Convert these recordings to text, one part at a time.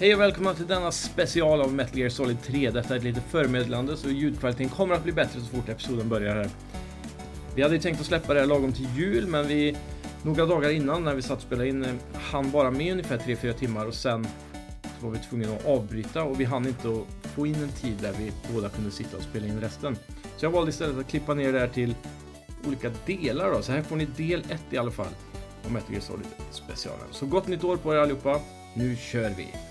Hej och välkomna till denna special av Metal Gear Solid 3. Detta är ett litet förmedlande så ljudkvaliteten kommer att bli bättre så fort episoden börjar här. Vi hade ju tänkt att släppa det här lagom till jul men vi några dagar innan när vi satt och spelade in eh, hann bara med ungefär 3-4 timmar och sen så var vi tvungna att avbryta och vi hann inte att få in en tid där vi båda kunde sitta och spela in resten. Så jag valde istället att klippa ner det här till olika delar då. Så här får ni del 1 i alla fall av Metal Gear Solid specialen. Så gott nytt år på er allihopa. Nu kör vi!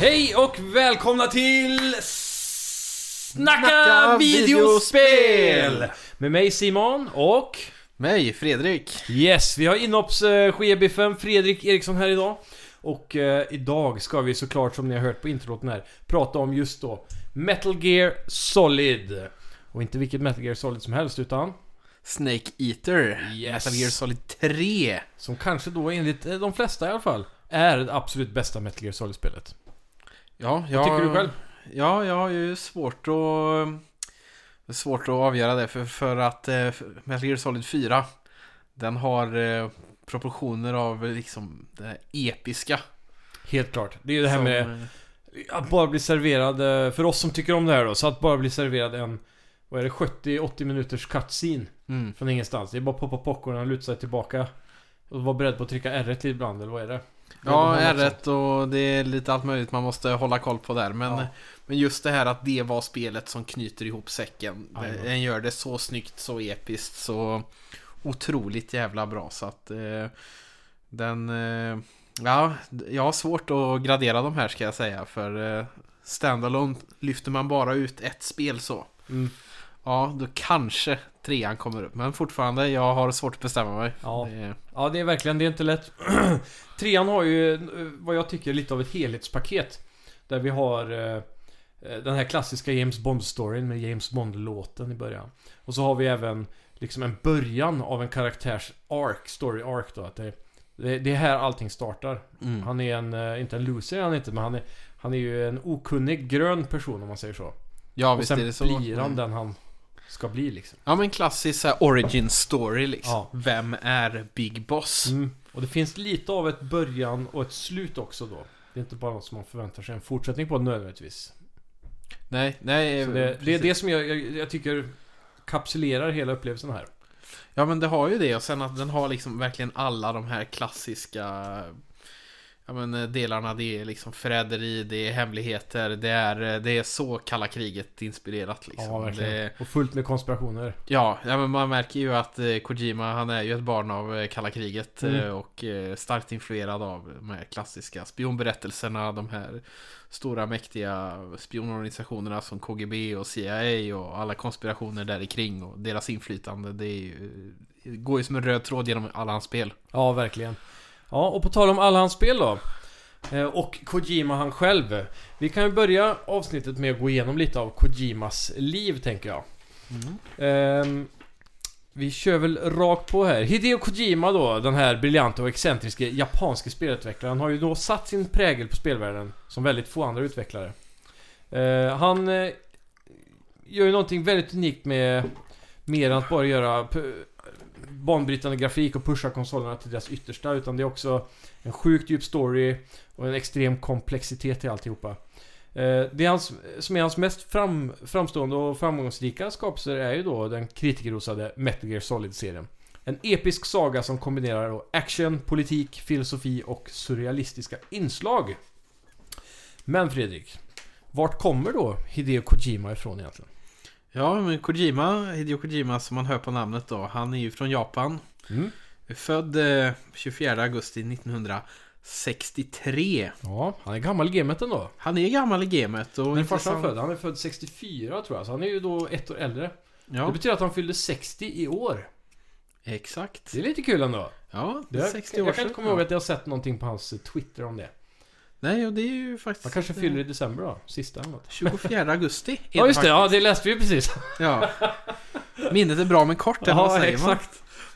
Hej och välkomna till Snacka, Snacka videospel! videospel! Med mig Simon och... Mig, Fredrik. Yes, vi har inhopps-chebiffen Fredrik Eriksson här idag. Och eh, idag ska vi såklart, som ni har hört på introlåten här, prata om just då Metal Gear Solid. Och inte vilket Metal Gear Solid som helst, utan Snake Eater. Yes. Metal Gear Solid 3. som kanske då enligt eh, de flesta i alla fall är det absolut bästa Metal Gear Solid-spelet. Ja, jag... Vad tycker du själv? Ja, jag har ju svårt att... Svårt att avgöra det för, för att eh, Metal Gear Solid 4 Den har eh, proportioner av liksom det episka. Helt klart. Det är ju det här som, med eh, att bara bli serverad, eh, för oss som tycker om det här då, så att bara bli serverad en, vad är det, 70-80 minuters cutscene Mm. från ingenstans. Det är bara att poppa popcornen luta sig tillbaka. Och vara beredd på att trycka R1 ibland, eller vad är det? Ja, Beredd på något sånt. R1 och det är lite allt möjligt man måste hålla koll på där. Men, Ja. men just det här att det var spelet som knyter ihop säcken. Jajamän. Den gör det så snyggt, så episkt, så otroligt jävla bra. Så att eh, den... Eh, ja, jag har svårt att gradera de här ska jag säga. För eh, Standalone lyfter man bara ut ett spel så. Mm. Ja, då kanske trean kommer upp. Men fortfarande, jag har svårt att bestämma mig. Ja. Det, Ja, det är verkligen, det är inte lätt. Trean har ju, eh, vad jag tycker, lite av ett helhetspaket. Där vi har eh, eh, den här klassiska James Bond-storyn med James Bond-låten i början. Och så har vi även liksom en början av en karaktärs arc, story arc då. Att det, det, det är här allting startar. mm. Han är en, eh, inte en loser är han inte, men han är, han är ju en okunnig grön person om man säger så. Ja, och visst sen är det så. blir han Mm. den han ska bli liksom. Ja men klassisk så här, origin story liksom. Ja. Vem är Big Boss? Mm. Och det finns lite av ett början och ett slut också då. Det är inte bara något som man förväntar sig en fortsättning på nödvändigtvis. Nej, nej. Så det, det är det som jag, jag, jag tycker kapsulerar hela upplevelsen här. Ja men det har ju det och sen att den har liksom verkligen alla de här klassiska Ja men eh, delarna det är liksom förräderi, det är hemligheter, det är, eh, det är så kalla kriget inspirerat liksom. ja, verkligen. Det, Och fullt med konspirationer. ja, ja, men man märker ju att eh, Kojima han är ju ett barn av kalla kriget Mm. och starkt influerad av de här klassiska spionberättelserna, de här stora mäktiga spionorganisationerna som KGB och CIA och alla konspirationer där kring och deras inflytande. Det, ju, det går ju som en röd tråd genom alla hans spel. Ja, verkligen. Ja, och på tal om alla hans spel då. Eh, och Kojima han själv. Vi kan ju börja avsnittet med att gå igenom lite av Kojimas liv, tänker jag. Ehm, vi kör väl rakt på här. Hideo Kojima då, den här briljanta och excentriska japanska spelutvecklaren, har ju då satt sin prägel på spelvärlden som väldigt få andra utvecklare. Eh, han eh, gör ju någonting väldigt unikt med mer än att bara göra banbrytande grafik och pushar konsolerna till deras yttersta utan det är också en sjukt djup story och en extrem komplexitet i alltihopa. Eh, det är hans, som är hans mest fram, framstående och framgångsrika skapelser är ju då den kritikerrosade Metal Gear Solid-serien. En episk saga som kombinerar action, politik, filosofi och surrealistiska inslag. Men Fredrik, vart kommer då Hideo Kojima ifrån egentligen? Ja, men Kojima, Hideo Kojima som man hör på namnet då, han är ju från Japan. Mm. Född eh, 24 augusti 1963. Ja, han är gammal i gamet ändå. Han är gammal i gamet och När farsan intressant- född? Han är född 64 tror jag, så han är ju då ett år äldre. Det Ja, betyder att han fyllde 60 i år. exakt. Det är lite kul ändå. Ja, det Det är är 60 jag år kan sedan. inte komma ihåg att jag har sett någonting på hans eh, Twitter om det. Nej, och det är ju faktiskt... Han kanske fyller i december då? Sista eller något. 24 augusti. är Ja just det, ja det läste vi ju precis. Ja. Minnet är bra men kort, eller vad säger man?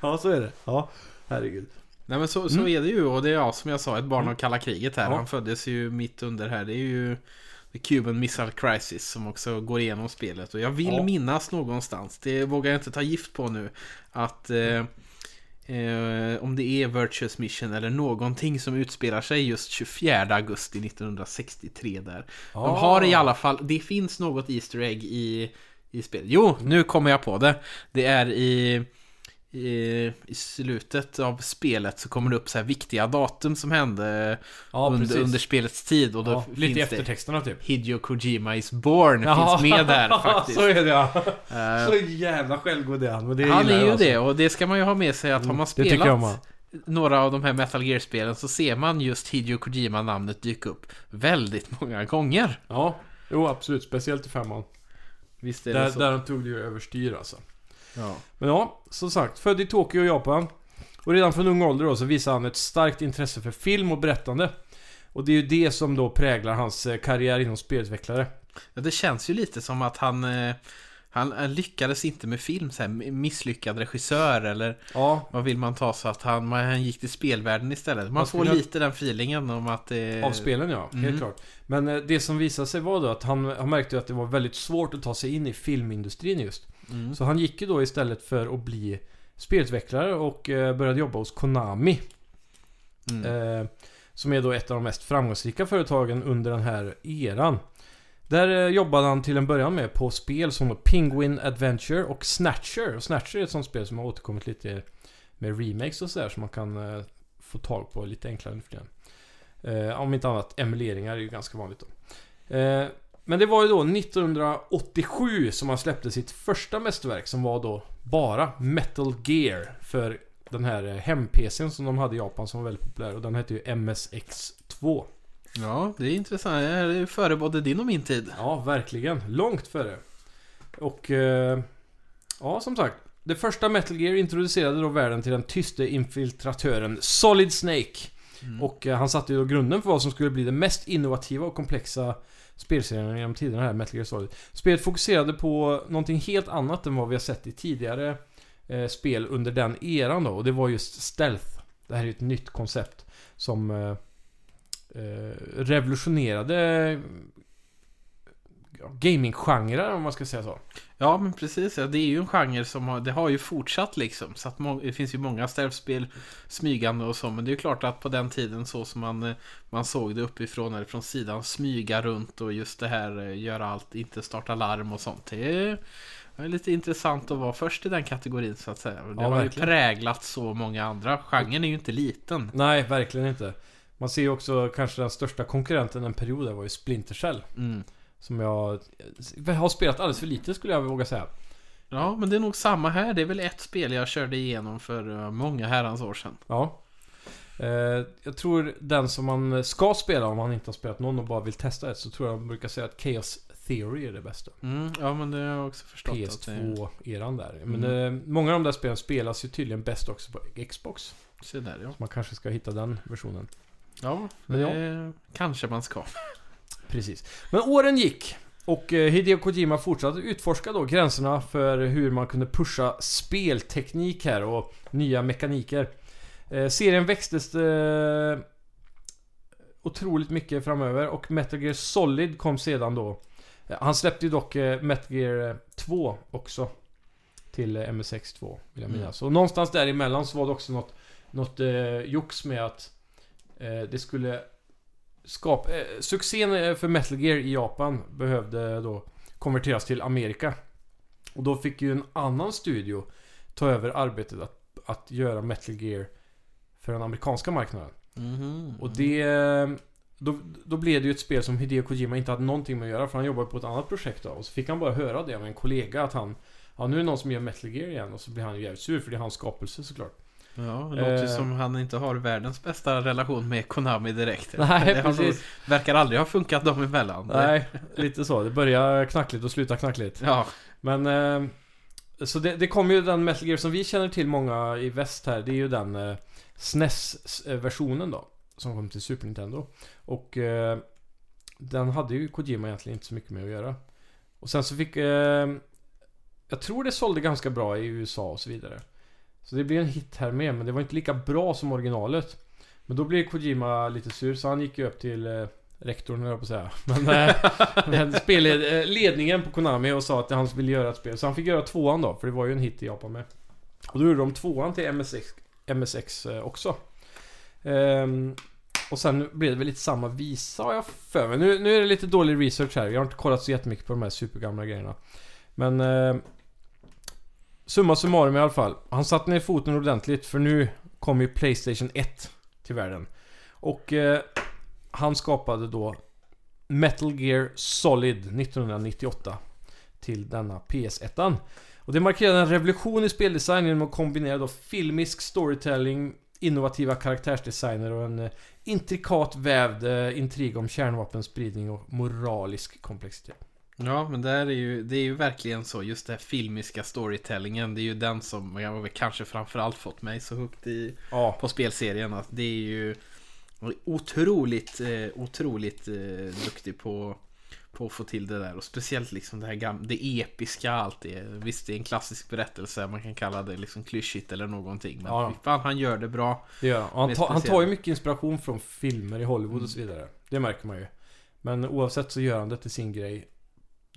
Ja så är det. Ja, herregud. Nej men så, så Mm. är det ju och det är ja, som jag sa ett barn av kalla kriget här. Ja. Han föddes ju mitt under här. Det är ju The Cuban Missile Crisis som också går igenom spelet. Och jag vill Ja. minnas någonstans, det vågar jag inte ta gift på nu, att eh, eh, om det är Virtuous Mission eller någonting som utspelar sig just 24 augusti 1963 där. De har i alla fall, det finns något Easter Egg i, i spelet. Jo, nu kommer jag på det. Det är i, i, i slutet av spelet så kommer det upp så här viktiga datum som hände Ja, under, under spelets tid. Och då ja, finns lite i det eftertexterna typ. Hideo Kojima is born finns med där faktiskt. så är det ja. Eh, Så jävla självgod är han. Men det han är ju alltså. det och det ska man ju ha med sig att har man Det om spelat några av de här Metal Gear-spelen så ser man just Hideo Kojima namnet dyka upp väldigt många gånger. Ja, jo absolut. Speciellt i femman. Visst är det Där, så? där de tog det ju överstyr alltså. Ja. Men ja, som sagt. Född i Tokyo, Japan. Och redan från ung ålder då så visar han ett starkt intresse för film och berättande. Och det är ju det som då präglar hans eh, karriär inom spelutvecklare. Ja, det känns ju lite som att han, eh, han lyckades inte med film, så här, misslyckad regissör eller Ja, vad vill man ta så att han, han gick till spelvärlden istället. Man Man får lite den feelingen om att det... av spelen ja. Mm. Helt klart. Men eh, det som visade sig var då att han, han märkte att det var väldigt svårt att ta sig in i filmindustrin just. Mm. Så han gick ju då istället för att bli spelutvecklare och eh, började jobba hos Konami. Mm. Eh, som är då ett av de mest framgångsrika företagen under den här eran. Där eh, jobbade han till en början med på spel som Penguin Adventure och Snatcher. Och Snatcher är ett sånt spel som har återkommit lite med remakes och sådär som man kan få tag på lite enklare nu för tiden. Om inte annat, emuleringar är ju ganska vanligt då. Men det var ju då 1987 som han släppte sitt första mästerverk som var då bara Metal Gear för den här eh, hem-PCn som de hade i Japan som var väldigt populär och den hette ju MSX2. Ja, det är intressant. Det är före både din och min tid. Ja, verkligen. Långt före. Och... Eh, ja, som sagt. Det första Metal Gear introducerade då världen till den tyste infiltratören Solid Snake. Mm. Och eh, han satte ju då grunden för vad som skulle bli den mest innovativa och komplexa spelserien genom tiderna här, Metal Gear Solid. Spelet fokuserade på någonting helt annat än vad vi har sett i tidigare eh, spel under den eran då. Och det var just Stealth. Det här är ju ett nytt koncept som eh, eh revolutionerade gaminggenrer om man ska säga så. Ja, men precis. Ja. Det är ju en genre som har, det har ju fortsatt liksom. Så att det finns ju många stealth-spel smygande och så. Men det är ju klart att på den tiden så som man, eh, man såg det uppifrån eller från sidan smyga runt och just det här eh, göra allt, inte starta larm och sånt. Det är, det är lite intressant att vara först i den kategorin så att säga. Det Ja, har ju verkligen. präglat så många andra. Genren är ju inte liten. Nej, verkligen inte. Man ser ju också kanske den största konkurrenten en period där var ju Splinter Cell. Mm. Som jag har spelat alldeles för lite skulle jag våga säga. Ja, men det är nog samma här. Det är väl ett spel jag körde igenom för eh, många herrans år sedan. Ja. Eh, jag tror den som man ska spela om man inte har spelat någon och bara vill testa ett så tror jag man brukar säga att Chaos Theory är det bästa. Mm, ja, men det har jag också förstått. att det- PS2-eran där. Men Mm. eh, många av de där spelen spelas ju tydligen bäst också på Xbox. Se där ja. Man kanske ska hitta den versionen. Ja, Men det ja. kanske man ska. Precis. Men åren gick. Och eh, Hideo Kojima fortsatte utforska då gränserna för hur man kunde pusha spelteknik här och nya mekaniker. Eh, serien växtes eh, otroligt mycket framöver och Metal Gear Solid kom sedan då. Han släppte ju dock Metal Gear 2 också. till eh, MSX2, vill jag Mm. minnas. Och någonstans däremellan så var det också något, något eh, jox med att eh, det skulle skapa... Eh, succén eh, för Metal Gear i Japan behövde då konverteras till Amerika. Och då fick ju en annan studio ta över arbetet att, att göra Metal Gear för den amerikanska marknaden. Mhm. Och det... Då, då blev det ju ett spel som Hideo Kojima inte hade någonting med att göra för han jobbade på ett annat projekt då. Och så fick han bara höra det av en kollega att han... Ja, nu är det någon som gör Metal Gear igen och så blir han ju jävligt sur för det är hans skapelse såklart. Ja, det låter Eh. som han inte har världens bästa relation med Konami direkt. Nej, det har nog, precis. verkar aldrig ha funkat dem emellan. Nej, lite så. Det börjar knackligt och slutar knackligt. Ja, Men... Eh, så det, det kom ju den Metal Gear som vi känner till många i väst här. Det är ju den eh, SNES-versionen då. Som kom till Super Nintendo. Och eh, den hade ju Kojima egentligen inte så mycket med att göra. Och sen så fick... Eh, jag tror det sålde ganska bra i USA och så vidare. Så det blev en hit här med, men det var inte lika bra som originalet. Men då blev Kojima lite sur, så han gick ju upp till eh, rektorn, höll jag på att säga. Men, eh, men spelled, eh, ledningen på Konami och sa att han ville göra ett spel. Så han fick göra tvåan då, för det var ju en hit i Japan med. Och då gjorde de tvåan till MSX, MSX eh, också. Ehm, och sen blev det väl lite samma visa har jag för mig. Nu, nu är det lite dålig research här. Jag har inte kollat så jättemycket på de här supergamla grejerna. Men... Eh, summa summarum i alla fall. Han satte ner foten ordentligt för nu kom ju Playstation 1 till världen. Och eh, han skapade då Metal Gear Solid 1998 till denna PS1. Och det markerade en revolution i speldesign genom att kombinera då filmisk storytelling, innovativa karaktärsdesigner och en eh, intrikat vävd eh, intrig om kärnvapenspridning och moralisk komplexitet ja men det är ju, det är ju verkligen så. Just det här filmiska storytellingen. Det är ju den som jag kanske framförallt fått mig så högt i, Ja, på spelserien. Att det är ju otroligt, eh, otroligt eh, duktig på, på att få till det där. Och speciellt liksom det här gamla, det episka allt det. Visst, det är en klassisk berättelse. Man kan kalla det liksom klyschigt eller någonting. Men Ja. fan, han gör det bra. det gör han. Och Han, tar- ju mycket inspiration från filmer i Hollywood och så vidare. Det märker man ju. Men oavsett så gör han det till sin grej.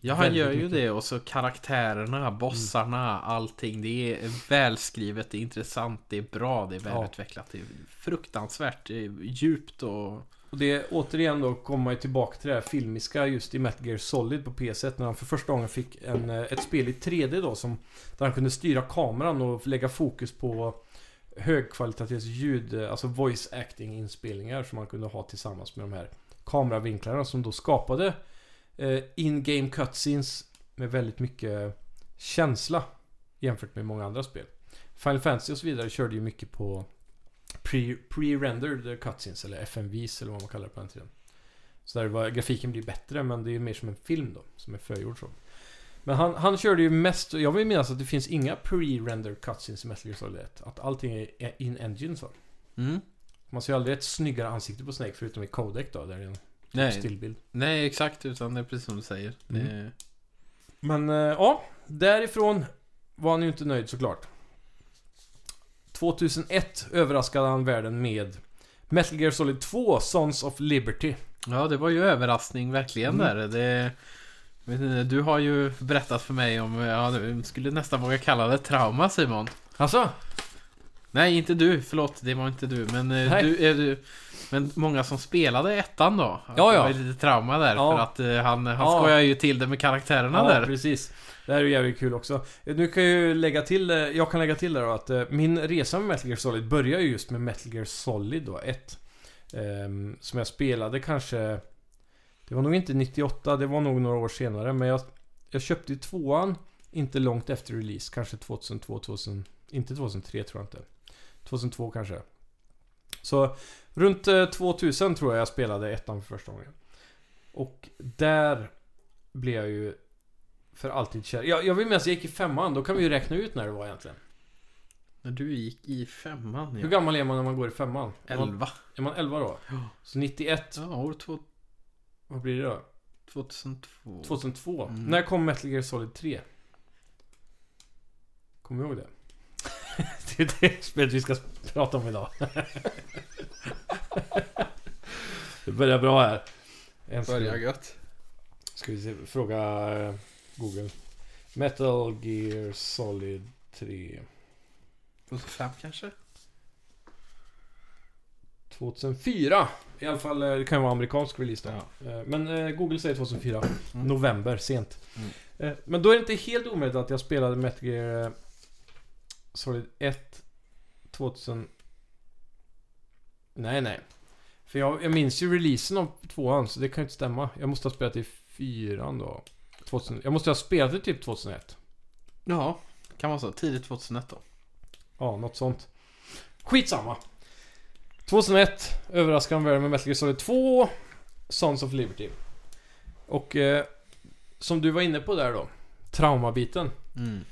Ja, han gör ju mycket. det. Och så karaktärerna, bossarna, allting. Det är välskrivet, det är intressant, det är bra, det är Ja. välutvecklat. Det är fruktansvärt det är djupt och... Och det återigen då kommer man ju tillbaka till det här filmiska just i Metal Gear Solid på PS1 när han för första gången fick en, eh, ett spel i 3D då som där han kunde styra kameran och lägga fokus på högkvalitativs ljud, eh, alltså voice acting inspelningar som man kunde ha tillsammans med de här kameravinklarna som då skapade in-game cutscenes med väldigt mycket känsla jämfört med många andra spel. Final Fantasy och så vidare körde ju mycket på pre- pre-rendered cutscenes eller FMVs eller vad man kallar det på den tiden. Så där var, grafiken blir bättre men det är mer som en film då, som är förgjord så. Men han, han körde ju mest, jag vill minnas att det finns inga pre-rendered cutscenes i Metal Gear Solid 1. Att allting är in-engine så. Mm. Man ser ju aldrig ett snyggare ansikte på Snake förutom i Codec då, där det är en Nej, stillbild. nej, exakt. Utan det är precis som du säger. Mm. Det, Men eh, ja, därifrån var han ju inte nöjd såklart. 2001 överraskade han världen med Metal Gear Solid 2 Sons of Liberty. ja, det var ju överraskning verkligen Mm. där. Det, inte, du har ju berättat för mig om, ja, du skulle nästan våga kalla det trauma Simon. Alltså? Nej, inte du. Förlåt, det var inte du. Men eh, du, är du Men många som spelade ettan då. Att Ja, Det ja. var lite trauma där. Ja. För att eh, han, han Ja. skojar ju till det med karaktärerna Ja, där. precis. Det här är ju jävligt kul också. Nu kan jag ju lägga till, eh, jag kan lägga till där då att eh, min resa med Metal Gear Solid börjar ju just med Metal Gear Solid då, 1. Ehm, som jag spelade kanske... Det var nog inte 98, det var nog några år senare, men jag, jag köpte ju tvåan inte långt efter release, kanske 2002, 2000... Inte 2003 tror jag inte. 2002 kanske. Så runt eh, 2000 tror jag jag spelade ettan för första gången. Och där blev jag ju för alltid kär. Jag, jag vill minnas jag gick i femman, då kan vi ju räkna ut när det var egentligen. När du gick i femman Hur ja. gammal är man när man går i femman? Elva. är man 11 då? Ja. Så 91, Ja, år två, vad blir det då? 2002. 2002. Mm. När kom Metal Gear Solid 3? Kommer du ihåg det? det är det spelet vi ska prata om idag. det börjar bra här. En Börjar gött. Ska vi se, fråga eh, Google. Metal Gear Solid 3. 85 kanske? 2004. I alla fall, eh, det kan ju vara amerikansk release då. Eh, Men Google säger 2004. Mm. November, sent. Mm. Men då är det inte helt omöjligt att jag spelade Metal Gear Solid 1 2000... Nej, nej. För jag, jag minns ju releasen av tvåan, så det kan ju inte stämma. Jag måste ha spelat i fyran då. 2000, jag måste ha spelat det typ 2001. Ja, kan vara så. Tidigt 2001 då. Ja, något sånt. Skitsamma. 2001 överraskande världen med Metal Gear Solid 2 Sons of Liberty. Och eh, som du var inne på där då. Traumabiten. Mm.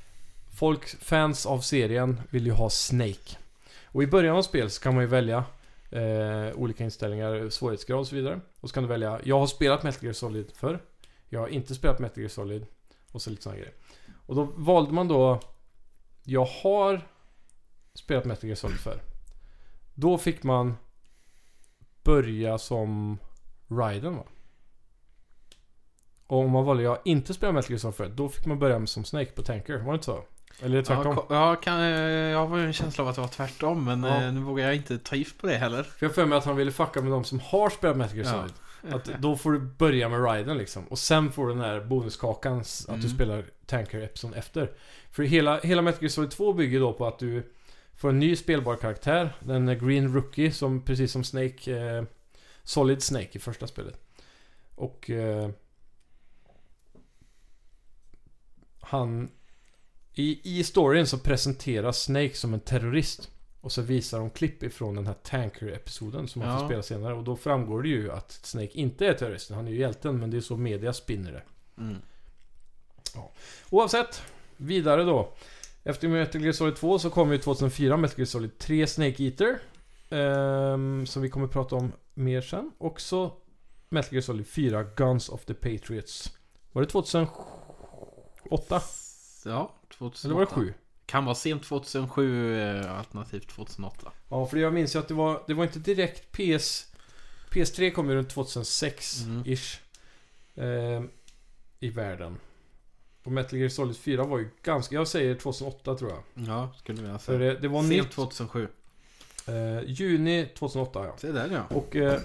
Folk, fans av serien vill ju ha Snake. Och i början av spel så kan man ju välja eh, olika inställningar, svårighetsgrad och så vidare. Och så kan du välja, jag har spelat Metal Gear Solid förr. Jag har inte spelat Metal Gear Solid. Och så lite sådana grejer. Och då valde man då, jag har spelat Metal Gear Solid förr. Då fick man börja som Raiden va? Och om man valde jag inte spelat Metal Gear Solid förr, då fick man börja som Snake på Tanker. Var det inte så? Eller är det tvärtom? Ja, ja kan, eh, jag har ju en känsla av att det var tvärtom, men Ja. eh, nu vågar jag inte ta gift på det heller. För jag har för mig att han ville fucka med de som har spelat Metal Gear Ja. Solid. Att då får du börja med Raiden liksom. Och sen får du den här bonuskakan att du Mm. spelar Tanker Epson efter. För hela, hela Metal Gear Solid 2 bygger då på att du får en ny spelbar karaktär. Den är Green Rookie som precis som Snake eh, Solid Snake i första spelet. Och eh, han i, I storyn så presenteras Snake som en terrorist. Och så visar de klipp ifrån den här Tanker-episoden som man Ja. får spela senare. Och då framgår det ju att Snake inte är terroristen. Han är ju hjälten, men det är så media spinner det. Mm. Oavsett, vidare då. Efter Metal Gear Solid 2 så kom ju 2004 Metal Gear Solid 3 Snake Eater. ehm, som vi kommer prata om mer sen. Och så Metal Gear Solid 4 Guns of the Patriots. Var det 2008? Ja, 2008. Eller var det 7? Kan vara sent 2007, eh, alternativt 2008. Ja, för jag minns ju att det var, det var inte direkt PS... PS3 kom ju runt 2006-ish. ehm, I världen. Och Metal Gear Solid 4 var ju ganska... Jag säger 2008 tror jag. Ja, skulle jag För säga. det, det var Sent nytt. 2007. Eh, juni 2008 ja. Se där ja. Och... Eh,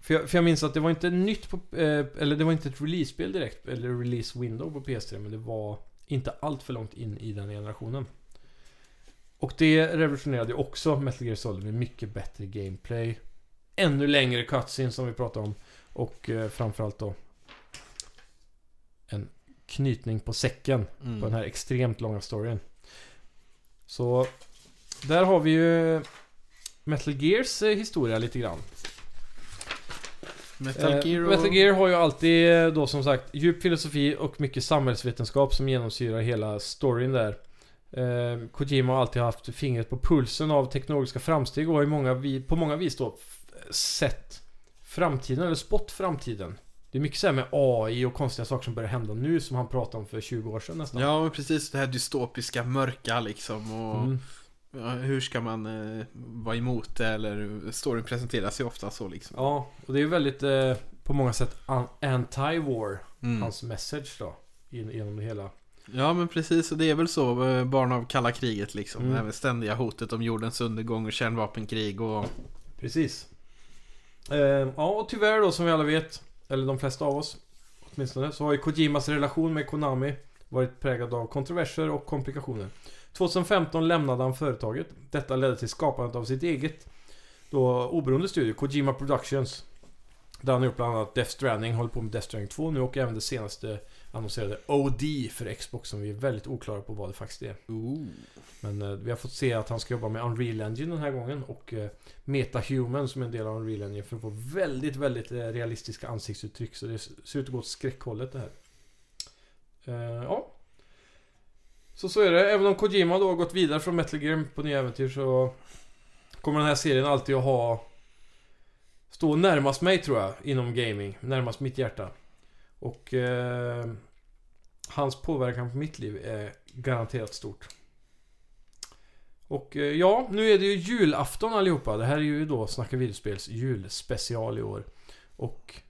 för, jag, för jag minns att det var inte nytt på... Eh, eller det var inte ett release-spel direkt. Eller release window på PS3. Men det var inte allt för långt in i den generationen. Och det revolutionerade ju också Metal Gear Solid med mycket bättre gameplay. Ännu längre cutscenes som vi pratade om. Och eh, framförallt då en knytning på säcken Mm. på den här extremt långa storyn. Så där har vi ju Metal Gears eh, historia lite grann. Metal Eh, Gear och... Metal Gear har ju alltid eh, då som sagt djup filosofi och mycket samhällsvetenskap som genomsyrar hela storyn där. Eh, Kojima har alltid haft fingret på pulsen av teknologiska framsteg och har i många, på många vis då sett framtiden, eller spått framtiden. Det är mycket så här med AI och konstiga saker som börjar hända nu som han pratade om för 20 år sedan nästan. Ja, men precis. Det här dystopiska, mörka liksom. Och Mm. Hur ska man eh, vara emot det? Eller storyn presenteras ju ofta så liksom. Ja, och det är väldigt eh, på många sätt an- anti-war, Mm. hans message då. Genom det hela. Ja, men precis. Och det är väl så. eh, Barn av kalla kriget liksom. Mm. Det här ständiga hotet om jordens undergång och kärnvapenkrig och... Precis. Eh, ja, och tyvärr då som vi alla vet, eller de flesta av oss åtminstone, så har ju Kojimas relation med Konami varit präglad av kontroverser och komplikationer. 2015 lämnade han företaget. Detta ledde till skapandet av sitt eget då oberoende studio, Kojima Productions. Där han har gjort bland annat Death Stranding, håller på med Death Stranding 2 nu och även det senaste annonserade OD för Xbox som vi är väldigt oklara på vad det faktiskt är. Ooh. Men eh, vi har fått se att han ska jobba med Unreal Engine den här gången och eh, MetaHuman som är en del av Unreal Engine för att få väldigt, väldigt eh, realistiska ansiktsuttryck. Så det ser ut att gå åt skräckhållet det här. Eh, ja. Så så är det. Även om Kojima då har gått vidare från Metal Gear på nya äventyr så kommer den här serien alltid att ha stå närmast mig tror jag inom gaming. Närmast mitt hjärta. Och eh, hans påverkan på mitt liv är garanterat stort. Och eh, ja, nu är det ju julafton allihopa. Det här är ju då Snacka videospels julspecial i år. Och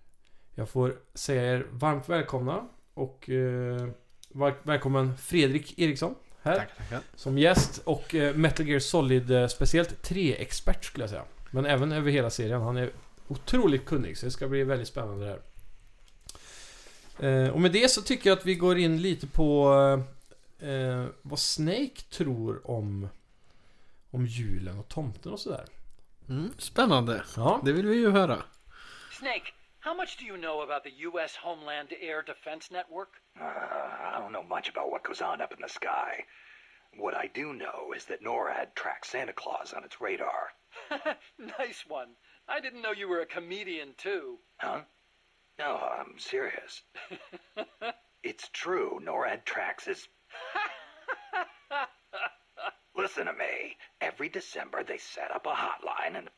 jag får säga er varmt välkomna. Och eh, Välkommen Fredrik Eriksson här Tackar, tackar. som gäst och eh, Metal Gear Solid eh, speciellt 3-expert skulle jag säga. Men även över hela serien. Han är otroligt kunnig så det ska bli väldigt spännande det här. Eh, och med det så tycker jag att vi går in lite på eh, vad Snake tror om om julen och tomten och sådär. Mm, spännande. Ja. Det vill vi ju höra. Snake, how much do you know about the U.S. Homeland Air Defense Network? Uh, I don't know much about what goes on up in the sky. What I do know is that NORAD tracks Santa Claus on its radar. nice one. I didn't know you were a comedian, too. Huh? No, I'm serious. it's true. NORAD tracks his. Listen to me. Every December, they set up a hotline and.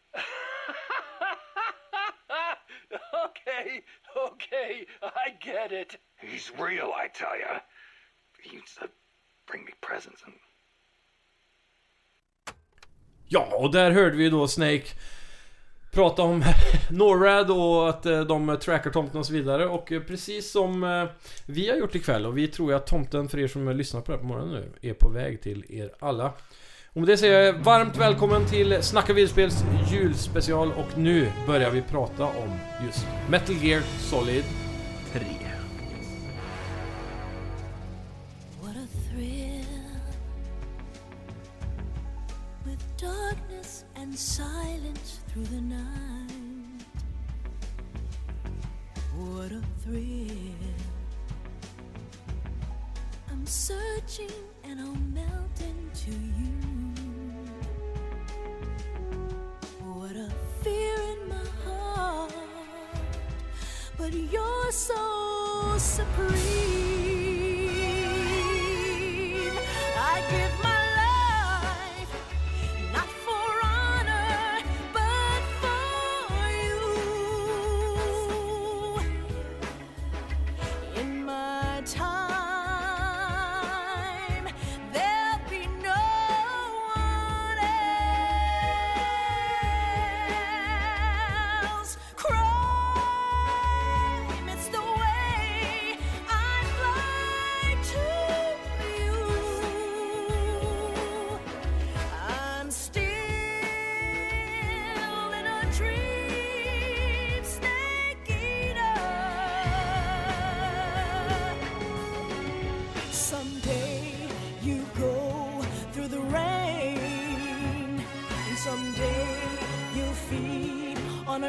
Okay, okay, I get it. He's real, I tell you. He used to bring me presents and. Ja, och där hörde vi då Snake prata om NORAD och att eh, de trackar tomten och så vidare. Och eh, precis som eh, vi har gjort ikväll och vi tror att tomten för er som lyssnar på det här på morgonen nu är på väg till er alla. Och med det säger jag varmt välkommen till Snacka videospels julspecial och nu börjar vi prata om just Metal Gear Solid 3. What a thrill I'm searching and I'll melt into you. But you're so supreme.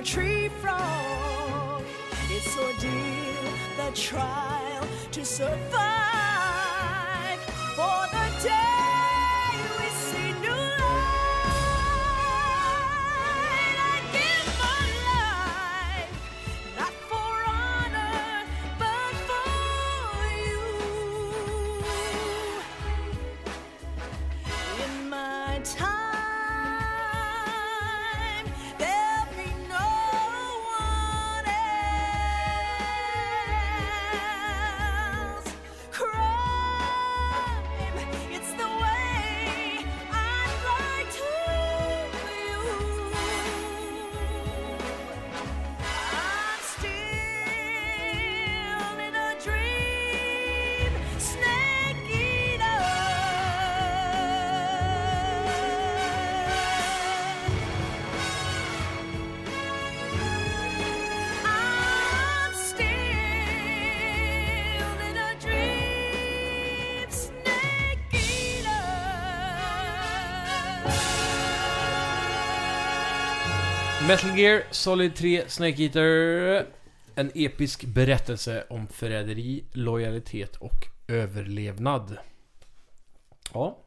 Tree frog. It's ordeal, the trial to survive Metal Gear Solid 3 Snake Eater. En episk berättelse om förräderi, lojalitet och överlevnad. Ja.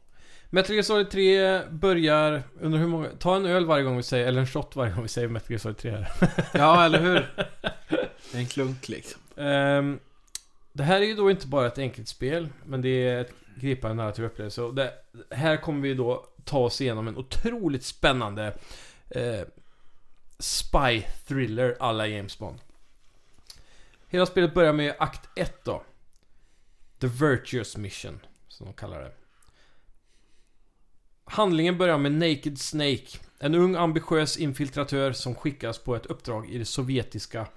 Metal Gear Solid 3 börjar under hur många... Ta en öl varje gång vi säger, eller en shot varje gång vi säger Metal Gear Solid 3 här. Ja, eller hur? En klunk liksom. Ehm, det här är ju då inte bara ett enkelt spel, men det är ett gripande narrativ upplevelse. Och det, här kommer vi då ta oss igenom en otroligt spännande eh, Spy Thriller alla James Bond. Hela spelet börjar med akt 1 då. The Virtuous Mission, som de kallar det. Handlingen börjar med Naked Snake. En ung ambitiös infiltratör som skickas på ett uppdrag i det sovjetiska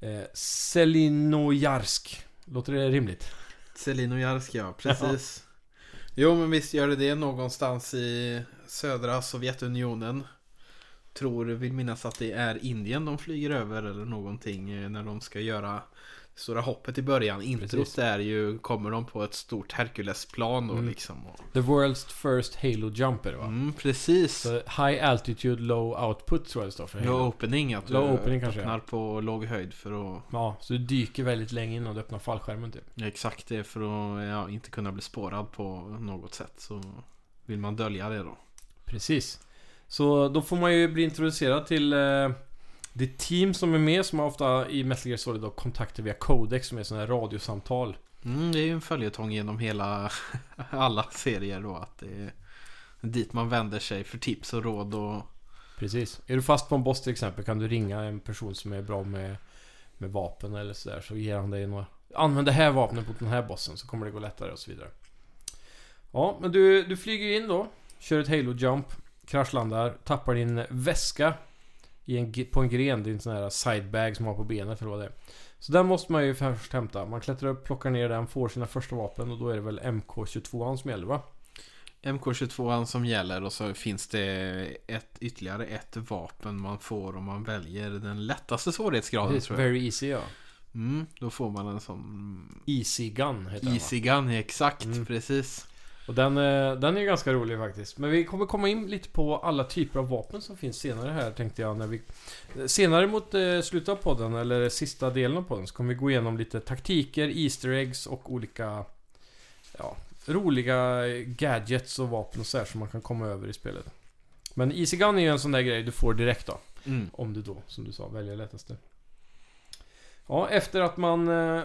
eh, Selinojarsk. Låter det rimligt? Selinojarsk ja, precis. Jo men visst gör det det någonstans i södra Sovjetunionen. Tror, vill minnas att det är Indien de flyger över eller någonting eh, när de ska göra stora hoppet i början. Introt är ju, kommer de på ett stort Herculesplan då Mm. liksom. Och, The world's first Halo jumper va? mm, precis. Så high altitude, low output tror jag det står för. Low Halo. opening, att du Low opening kanske, öppnar på låg höjd för att Ja, så du dyker väldigt länge innan du öppnar fallskärmen typ. Ja, exakt det för att ja, inte kunna bli spårad på något sätt så vill man dölja det då. Precis. Så då får man ju bli introducerad till eh, det team som är med som har ofta i Metal Gear Solid då kontakter via Codex som är sådana här radiosamtal. Mm, det är ju en följetong genom hela alla serier då att det är dit man vänder sig för tips och råd och Precis. Är du fast på en boss till exempel kan du ringa en person som är bra med, med vapen eller sådär så ger han dig några... Använd det här vapnet mot den här bossen så kommer det gå lättare och så vidare. Ja, men du, du flyger in då. Kör ett Halo Jump. Kraschlandar. Tappar din väska i en, på en gren. Din sån här sidebag som man har på benet eller vad det är. Så den måste man ju först hämta. Man klättrar upp, plockar ner den, får sina första vapen och då är det väl MK22 som gäller va? MK22 som gäller och så finns det ett, ytterligare ett vapen man får om man väljer den lättaste svårighetsgraden tror jag. very easy ja. Mm, då får man en sån Easy Gun heter den? Easy Gun, exakt, Mm. precis. Och den, eh, den är ju ganska rolig faktiskt. Men vi kommer komma in lite på alla typer av vapen som finns senare här tänkte jag. När vi, senare mot eh, slutet av podden, eller sista delen av podden, så kommer vi gå igenom lite taktiker, Easter eggs och olika ja, roliga gadgets och vapen och så här som man kan komma över i spelet. Men Easy Gun är ju en sån där grej du får direkt då. Mm. Om du då, som du sa, väljer lättaste. Ja, efter att man eh,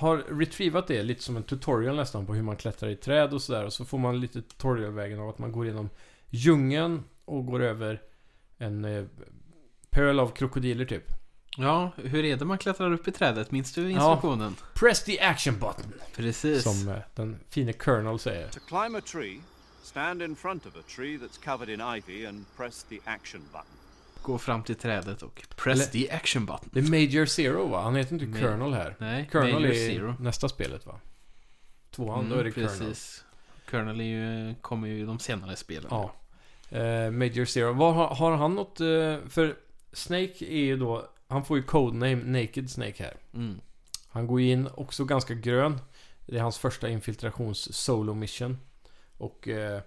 har retrievat det, lite som en tutorial nästan på hur man klättrar i träd och sådär. Och så får man lite tutorialvägen av att man går igenom djungeln och går över en eh, pöl av krokodiler typ. Ja, hur är det man klättrar upp i trädet? Minns du instruktionen? Press the action button! Precis. Som eh, den fine Colonel säger. To climb a tree, stand in front of a tree that's covered in ivy and press the action button. Gå fram till trädet och press Eller- the action button. Det är Major Zero va? Han heter inte Ma- Colonel här. Nej, Colonel Major är Zero. nästa spelet va? Tvåan, då är det Mm, Colonel. precis. Colonel är ju, kommer ju i de senare spelen. Ja. Eh, Major Zero. Vad, har, han något... Eh, för Snake är ju då... Han får ju codename Naked Snake här. Mm. Han går in också ganska grön. Det är hans första infiltrations solo mission. Och... Eh,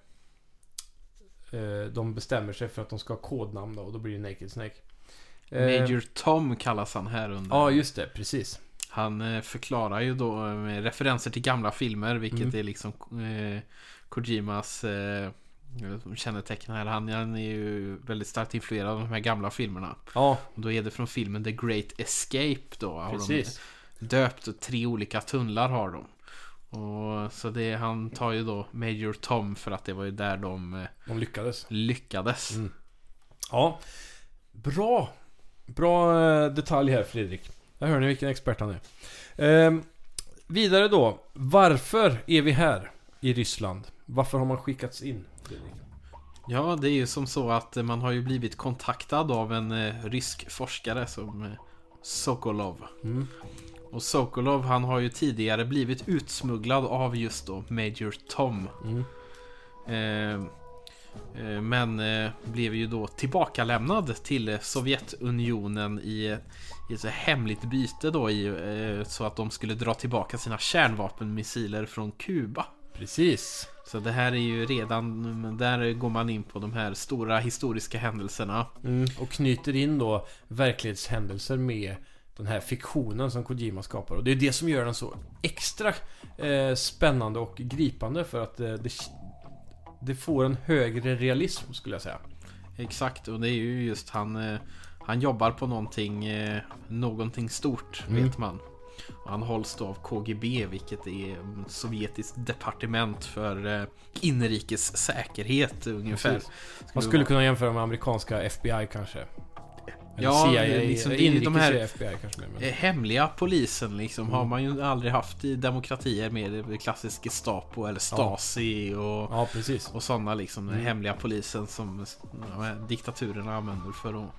de bestämmer sig för att de ska ha kodnamn då och då blir det Naked Snake. Eh, Major Tom kallas han här under. Ja, just det. Precis. Han eh, förklarar ju då med referenser till gamla filmer, vilket Mm. är liksom eh, Kojimas eh, kännetecken här. Han, han är ju väldigt starkt influerad av de här gamla filmerna. Ja, Och då är det från filmen The Great Escape då. Har precis. De döpt och tre olika tunnlar har de. Och så det, han tar ju då Major Tom för att det var ju där de eh, De lyckades. lyckades. Mm. Ja. Bra. Bra eh, detalj här Fredrik. Där hör ni vilken expert han är. Ehm, vidare då. Varför är vi här i Ryssland? Varför har man skickats in? Fredrik? Ja, det är ju som så att man har ju blivit kontaktad av en eh, rysk forskare som eh, Sokolov. Mm. Och Sokolov han har ju tidigare blivit utsmugglad av just då Major Tom. Mm. Eh, eh, men eh, blev ju då tillbakalämnad till Sovjetunionen i, i ett hemligt byte då i, eh, så att de skulle dra tillbaka sina kärnvapenmissiler från Kuba. Precis. Så det här är ju redan, där går man in på de här stora historiska händelserna. Mm. Och knyter in då verklighetshändelser med den här fiktionen som Kojima skapar. Och det är det som gör den så extra eh, spännande och gripande för att eh, det, det får en högre realism skulle jag säga. Exakt, och det är ju just han, eh, han jobbar på någonting, eh, någonting stort, Mm. vet man. Och han hålls då av KGB, vilket är sovjetiskt departement för eh, inrikes säkerhet ungefär. Precis. Man skulle kunna jämföra med amerikanska FBI kanske. Eller Ja, CIA, liksom, de här- FBI kanske. Men... Eh, Hemliga polisen liksom Mm. har man ju aldrig haft i demokratier med klassisk Gestapo eller Stasi och, Ja, precis. och sådana liksom. Den Mm. hemliga polisen som här diktaturerna använder för att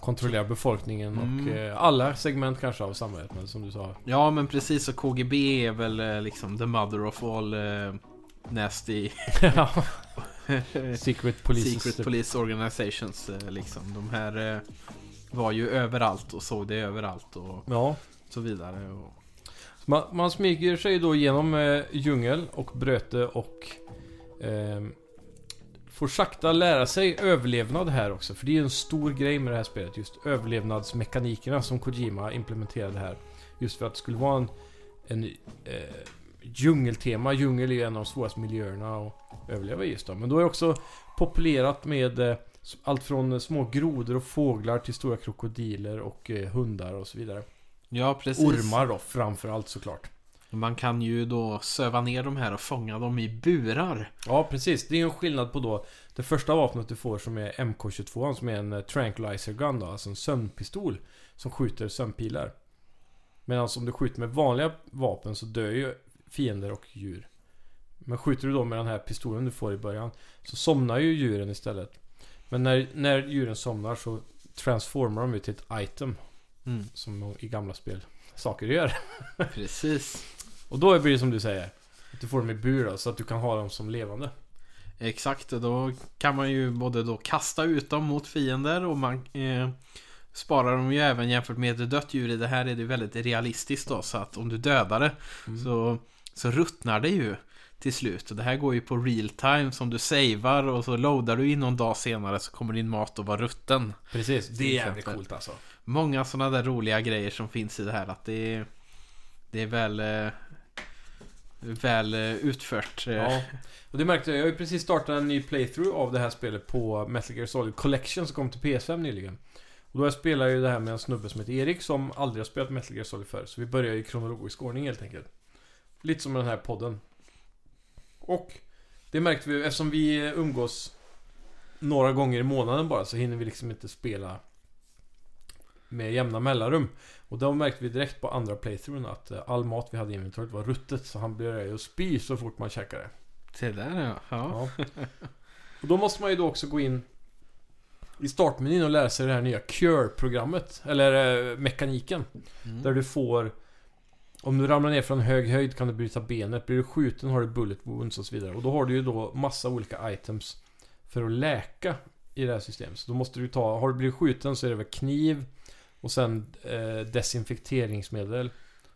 kontrollera befolkningen och Mm. eh, alla segment kanske av samhället. Men som du sa. Ja men precis och KGB är väl eh, liksom the mother of all eh, nasty Ja. Secret Police. secret police organizations eh, liksom. De här eh, var ju överallt och såg det överallt och Ja. så vidare. Och, Man, man smyger sig då genom eh, djungel och bröte och ehm, får sakta lära sig överlevnad här också. För det är en stor grej med det här spelet. Just överlevnadsmekanikerna som Kojima implementerade här. Just för att det skulle vara en, en eh, djungeltema. Djungel är ju en av de svåraste miljöerna att överleva i just då. Men då är det också populerat med eh, allt från små grodor och fåglar till stora krokodiler och eh, hundar och så vidare. ja precis. Ormar då framförallt såklart. Man kan ju då söva ner de här och fånga dem i burar. Ja, precis. Det är ju en skillnad på då det första vapnet du får som är MK22 som är en eh, tranquilizer gun då, alltså en sömnpistol som skjuter sömnpilar. Medan om du skjuter med vanliga vapen så dör ju fiender och djur. Men skjuter du då med den här pistolen du får i början så somnar ju djuren istället. Men när, när djuren somnar så transformar de ju till ett item Mm. som i gamla spel saker gör. Precis. Och då blir det som du säger. Att du får dem i bur då, så att du kan ha dem som levande. Exakt, och då kan man ju både då kasta ut dem mot fiender och man eh, sparar dem ju även jämfört med ett dött djur. I det här är det väldigt realistiskt då, så att om du dödar det så, så ruttnar det ju till slut. Och det här går ju på real time som du savar och så loadar du in någon dag senare så kommer din mat att vara rutten. Precis, det är jävligt coolt alltså. Många sådana där roliga grejer som finns i det här. Att det är, det är väl, eh, väl eh, utfört. eh. Ja. Och det märkte jag, jag har ju precis startat en ny playthrough av det här spelet på Metal Gear Solid Collection som kom till PS5 nyligen. Och då spelar jag ju det här med en snubbe som heter Erik som aldrig har spelat Metal Gear Solid förr. Så vi börjar i kronologisk ordning helt enkelt. Lite som den här podden. Och det märkte vi eftersom vi umgås några gånger i månaden bara så hinner vi liksom inte spela med jämna mellanrum. Och då märkte vi direkt på andra playthroughen att eh, all mat vi hade i inventoriet var ruttet så han började ju spy så fort man käkade. Det där ja. ja. Ja. Och då måste man ju då också gå in i startmenyn och lära sig det här nya Cure-programmet. Eller eh, mekaniken. Mm. Där du får... Om du ramlar ner från hög höjd kan du bryta benet. Blir du skjuten har du bullet wounds och så vidare. Och då har du ju då massa olika items för att läka i det här systemet. Så då måste du ta... Har du blivit skjuten så är det väl kniv och sen eh, desinfekteringsmedel.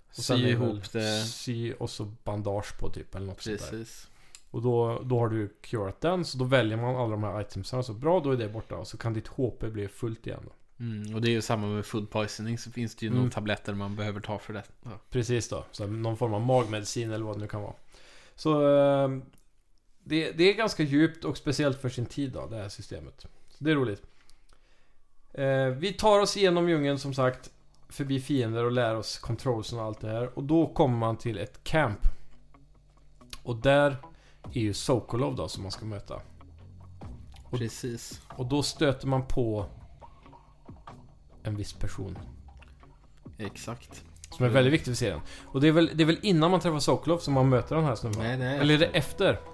Och Sy sen väl ihop det. Sy och så bandage på typ eller något sånt där. Precis. Och då, då har du curat den, så då väljer man alla de här itemsen. Så bra, då är det borta. Och så kan ditt HP bli fullt igen. Då. Mm, och det är ju samma med food poisoning så finns det ju Mm. några tabletter man behöver ta för det. Ja. Precis då. Så någon form av magmedicin eller vad det nu kan vara. Så eh, det, det är ganska djupt och speciellt för sin tid då, det här systemet. Så det är roligt. Eh, vi tar oss igenom djungeln som sagt. Förbi fiender och lär oss controlsen och allt det här. Och då kommer man till ett camp. Och där är ju Sokolov då som man ska möta. Och- Precis. Och då stöter man på en viss person. Exakt. Som är väldigt viktig för serien. Och det är väl, det är väl innan man träffar Sokolov som man möter den här snubben? Nej, det är Eller är det efter. efter?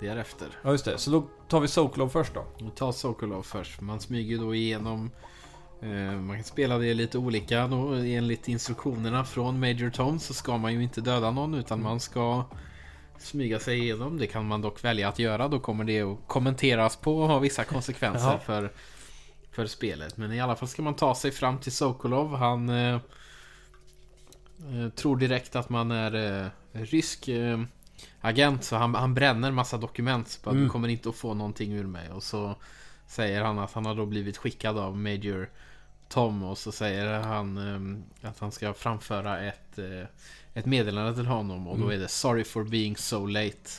Det är efter. Ja just det, så då tar vi Sokolov först då. Vi tar Sokolov först. Man smyger då igenom eh, man kan spela det lite olika då. Enligt instruktionerna från Major Tom så ska man ju inte döda någon utan man ska smyga sig igenom. Det kan man dock välja att göra. Då kommer det att kommenteras på och ha vissa konsekvenser Jaha. för, för spelet. Men i alla fall ska man ta sig fram till Sokolov. Han eh, eh, tror direkt att man är eh, rysk eh, agent. Så han, han bränner massa dokument. Bara, Mm. Du kommer inte att få någonting ur mig. Och så säger han att han har då blivit skickad av Major Tom. Och så säger han eh, att han ska framföra ett, eh, ett meddelande till honom. Och då Mm. är det Sorry for being so late.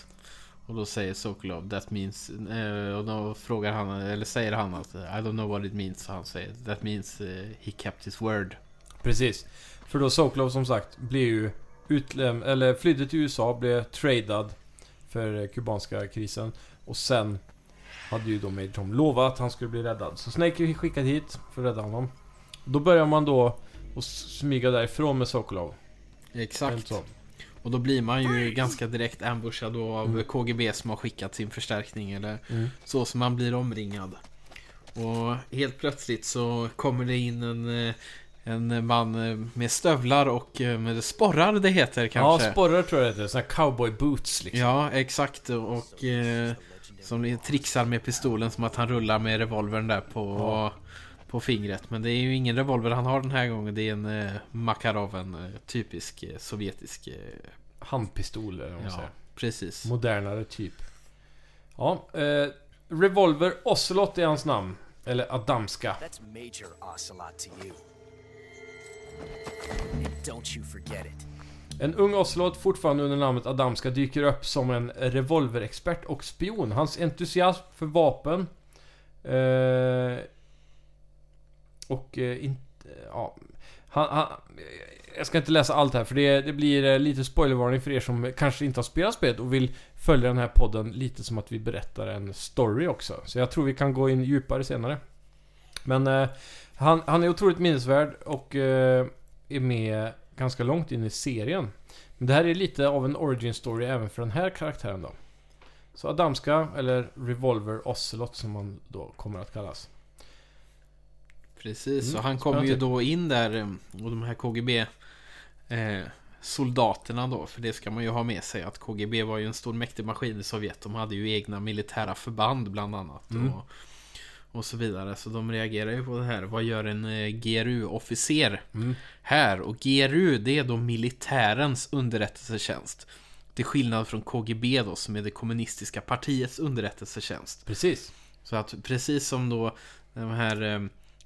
Och då säger Sokolov That means eh, Och då frågar han Eller säger han att I don't know what it means Så han säger That means eh, he kept his word Precis. För då Sokolov som sagt blir ju utläm- eller flydde till USA, blev tradad för eh, kubanska krisen. Och sen hade ju då Major Tom lovat att han skulle bli räddad. Så Snake är skickad hit för att rädda honom. Då börjar man då att smyga därifrån med Sokolov. Exakt så. Och då blir man ju ganska direkt ambushad av Mm. KGB som har skickat sin förstärkning Eller Mm. så som man blir omringad Och helt plötsligt så kommer det in en, eh, en man eh, med stövlar och eh, med sporrar det heter kanske. Ja, sporrar tror jag det heter. Här cowboy boots liksom. Ja, exakt. Och eh, som trixar med pistolen som att han rullar med revolvern där på, på fingret. Men det är ju ingen revolver han har den här gången. Det är en eh, Makarov, en eh, typisk eh, sovjetisk... Eh, Handpistol eller vad man ja, säger. precis. Modernare typ. Ja, eh, Revolver Ocelot är hans namn. Eller Adamska. That's Major Ocelot to you. And don't you forget it. En ung Ocelot, fortfarande under namnet Adamska, dyker upp som en revolverexpert och spion. Hans entusiasm för vapen eh, och in, inte... Ja, han, han, eh, jag ska inte läsa allt här för det, det blir eh, lite spoilervarning för er som kanske inte har spelat spelet och vill följa den här podden lite som att vi berättar en story också. Så jag tror vi kan gå in djupare senare. Men eh, han, han är otroligt minnesvärd och eh, är med ganska långt in i serien. Men det här är lite av en origin story även för den här karaktären då. Så Adamska, eller Revolver Ocelot som man då kommer att kallas. Precis, Mm, och han kommer ju spännande. då in där eh, och de här KGB eh, soldaterna då, för det ska man ju ha med sig att KGB var ju en stor mäktig maskin i Sovjet. De hade ju egna militära förband bland annat. Mm. Och, och så vidare. Så de reagerar ju på det här. Vad gör en eh, GRU-officer Mm. här? Och GRU det är då militärens underrättelsetjänst. Till skillnad från KGB då som är det kommunistiska partiets underrättelsetjänst. Precis. Så att precis som då de här eh,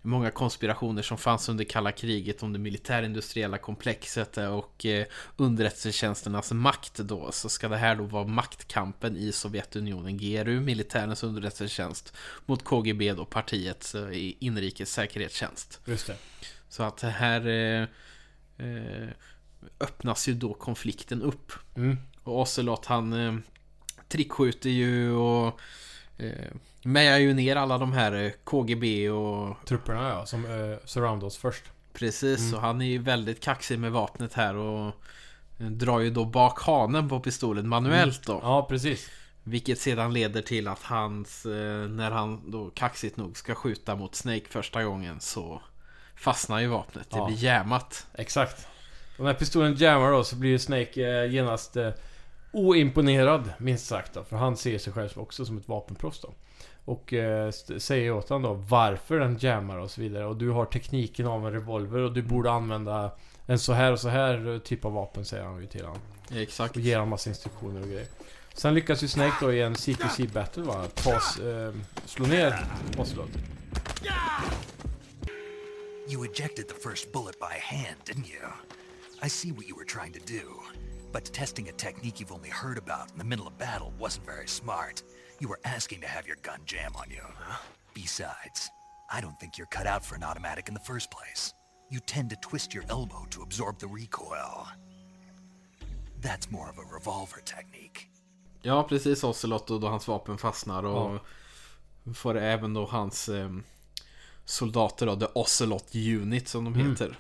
många konspirationer som fanns under kalla kriget om det militärindustriella komplexet och eh, underrättelsetjänsternas makt då så ska det här då vara maktkampen i Sovjetunionen GRU, militärens underrättelsetjänst mot KGB då partiets eh, inrikes säkerhetstjänst. Just det. Så att det här eh, eh, öppnas ju då konflikten upp. Mm. Och Ocelot han eh, trickskjuter ju och mejar ju ner alla de här eh, KGB och Trupperna ja, som eh, surround oss först. precis. Mm. Och han är ju väldigt kaxig med vapnet här och eh, drar ju då bak hanen på pistolen manuellt då. Ja, precis. Vilket sedan leder till att hans, eh, när han då kaxigt nog ska skjuta mot Snake första gången så fastnar ju vapnet. Det Ja. blir jämat. Exakt. Och när pistolen jammar då så blir ju Snake eh, genast eh, oimponerad, minst sagt då. För han ser sig själv också som ett vapenproffs då. Och eh, säger åt honom då varför den jammar och så vidare. Och du har tekniken av en revolver och du borde använda en så här och så här eh, typ av vapen, säger han ju till honom. Exakt. Och ger honom massa instruktioner och grejer. Sen lyckas ju Snake då i en CQC battle va, tas, eh, slå ner Ocelot. You ejected the first bullet by hand, didn't you? I see what you were trying to do. But testing a technique you've only heard about in the middle of battle wasn't very smart. You were asking to have your gun jam on you. Besides, I don't think you're cut out for an automatic in the first place. You tend to twist your elbow to absorb the recoil. That's more of a revolver technique. Ja, precis Ocelot och då hans vapen fastnar och får även då hans eh, soldater då, The Ocelot Unit som de Mm.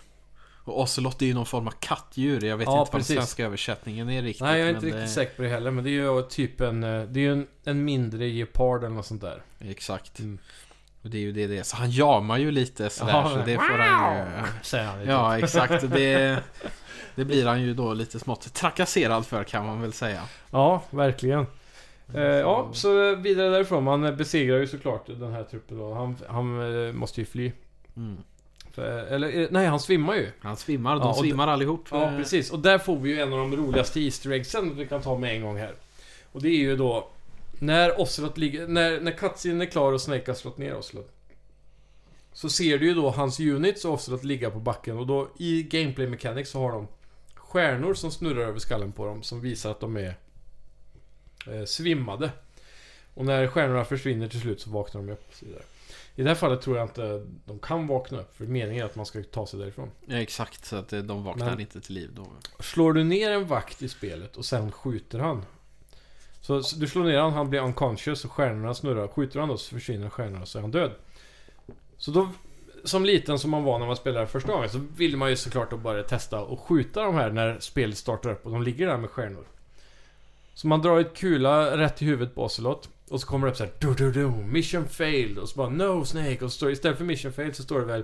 Och Ocelot är ju någon form av kattdjur. Jag vet Ja, inte vad precis. den svenska översättningen är riktigt. Nej, jag är inte det- riktigt säker på det heller. Men det är ju typ en... eh, Det är ju en, en mindre gepard eller något sånt där. Exakt. Mm. Och det är ju det det är. Så han jamar ju lite sådär. Ja, så det får han ju... Säger han lite. Ja, exakt. Det, det blir han ju då lite smått trakasserad för kan man väl säga. Ja, verkligen. Eh, ja, så vidare därifrån. Man besegrar ju såklart den här truppen då. Han, han eh, måste ju fly. Mm. För, eller, eh, nej, han svimmar ju. Han svimmar. De Ja, svimmar allihop. Ja, Eh, precis. Och där får vi ju en av de roligaste Easter eggsen vi kan ta med en gång här. Och det är ju då när Ocelot ligger... När, när cutscenen är klar och Snake har slått ner Ocelot. Så ser du ju då hans units och Ocelot ligga på backen och då i Gameplay Mechanics så har de stjärnor som snurrar över skallen på dem som visar att de är eh, svimmade. Och när stjärnorna försvinner till slut så vaknar de upp och så vidare. I det här fallet tror jag inte de kan vakna upp för meningen är att man ska ta sig därifrån. Ja, exakt. Så att eh, de vaknar Men- inte till liv då. Slår du ner en vakt i spelet och sen skjuter han. Så, så du slår ner han, han blir unconscious och stjärnorna snurrar. Skjuter han då så försvinner stjärnorna så är han död. Så då, som liten som man var när man spelade första gången så vill man ju såklart då bara testa och skjuta de här när spelet startar upp och de ligger där med stjärnor. Så man drar ett kula rätt i huvudet på Ocelot. Och så kommer det upp så här, du, du, du, mission failed. Och så bara no Snake. Och så står, istället för mission failed så står det väl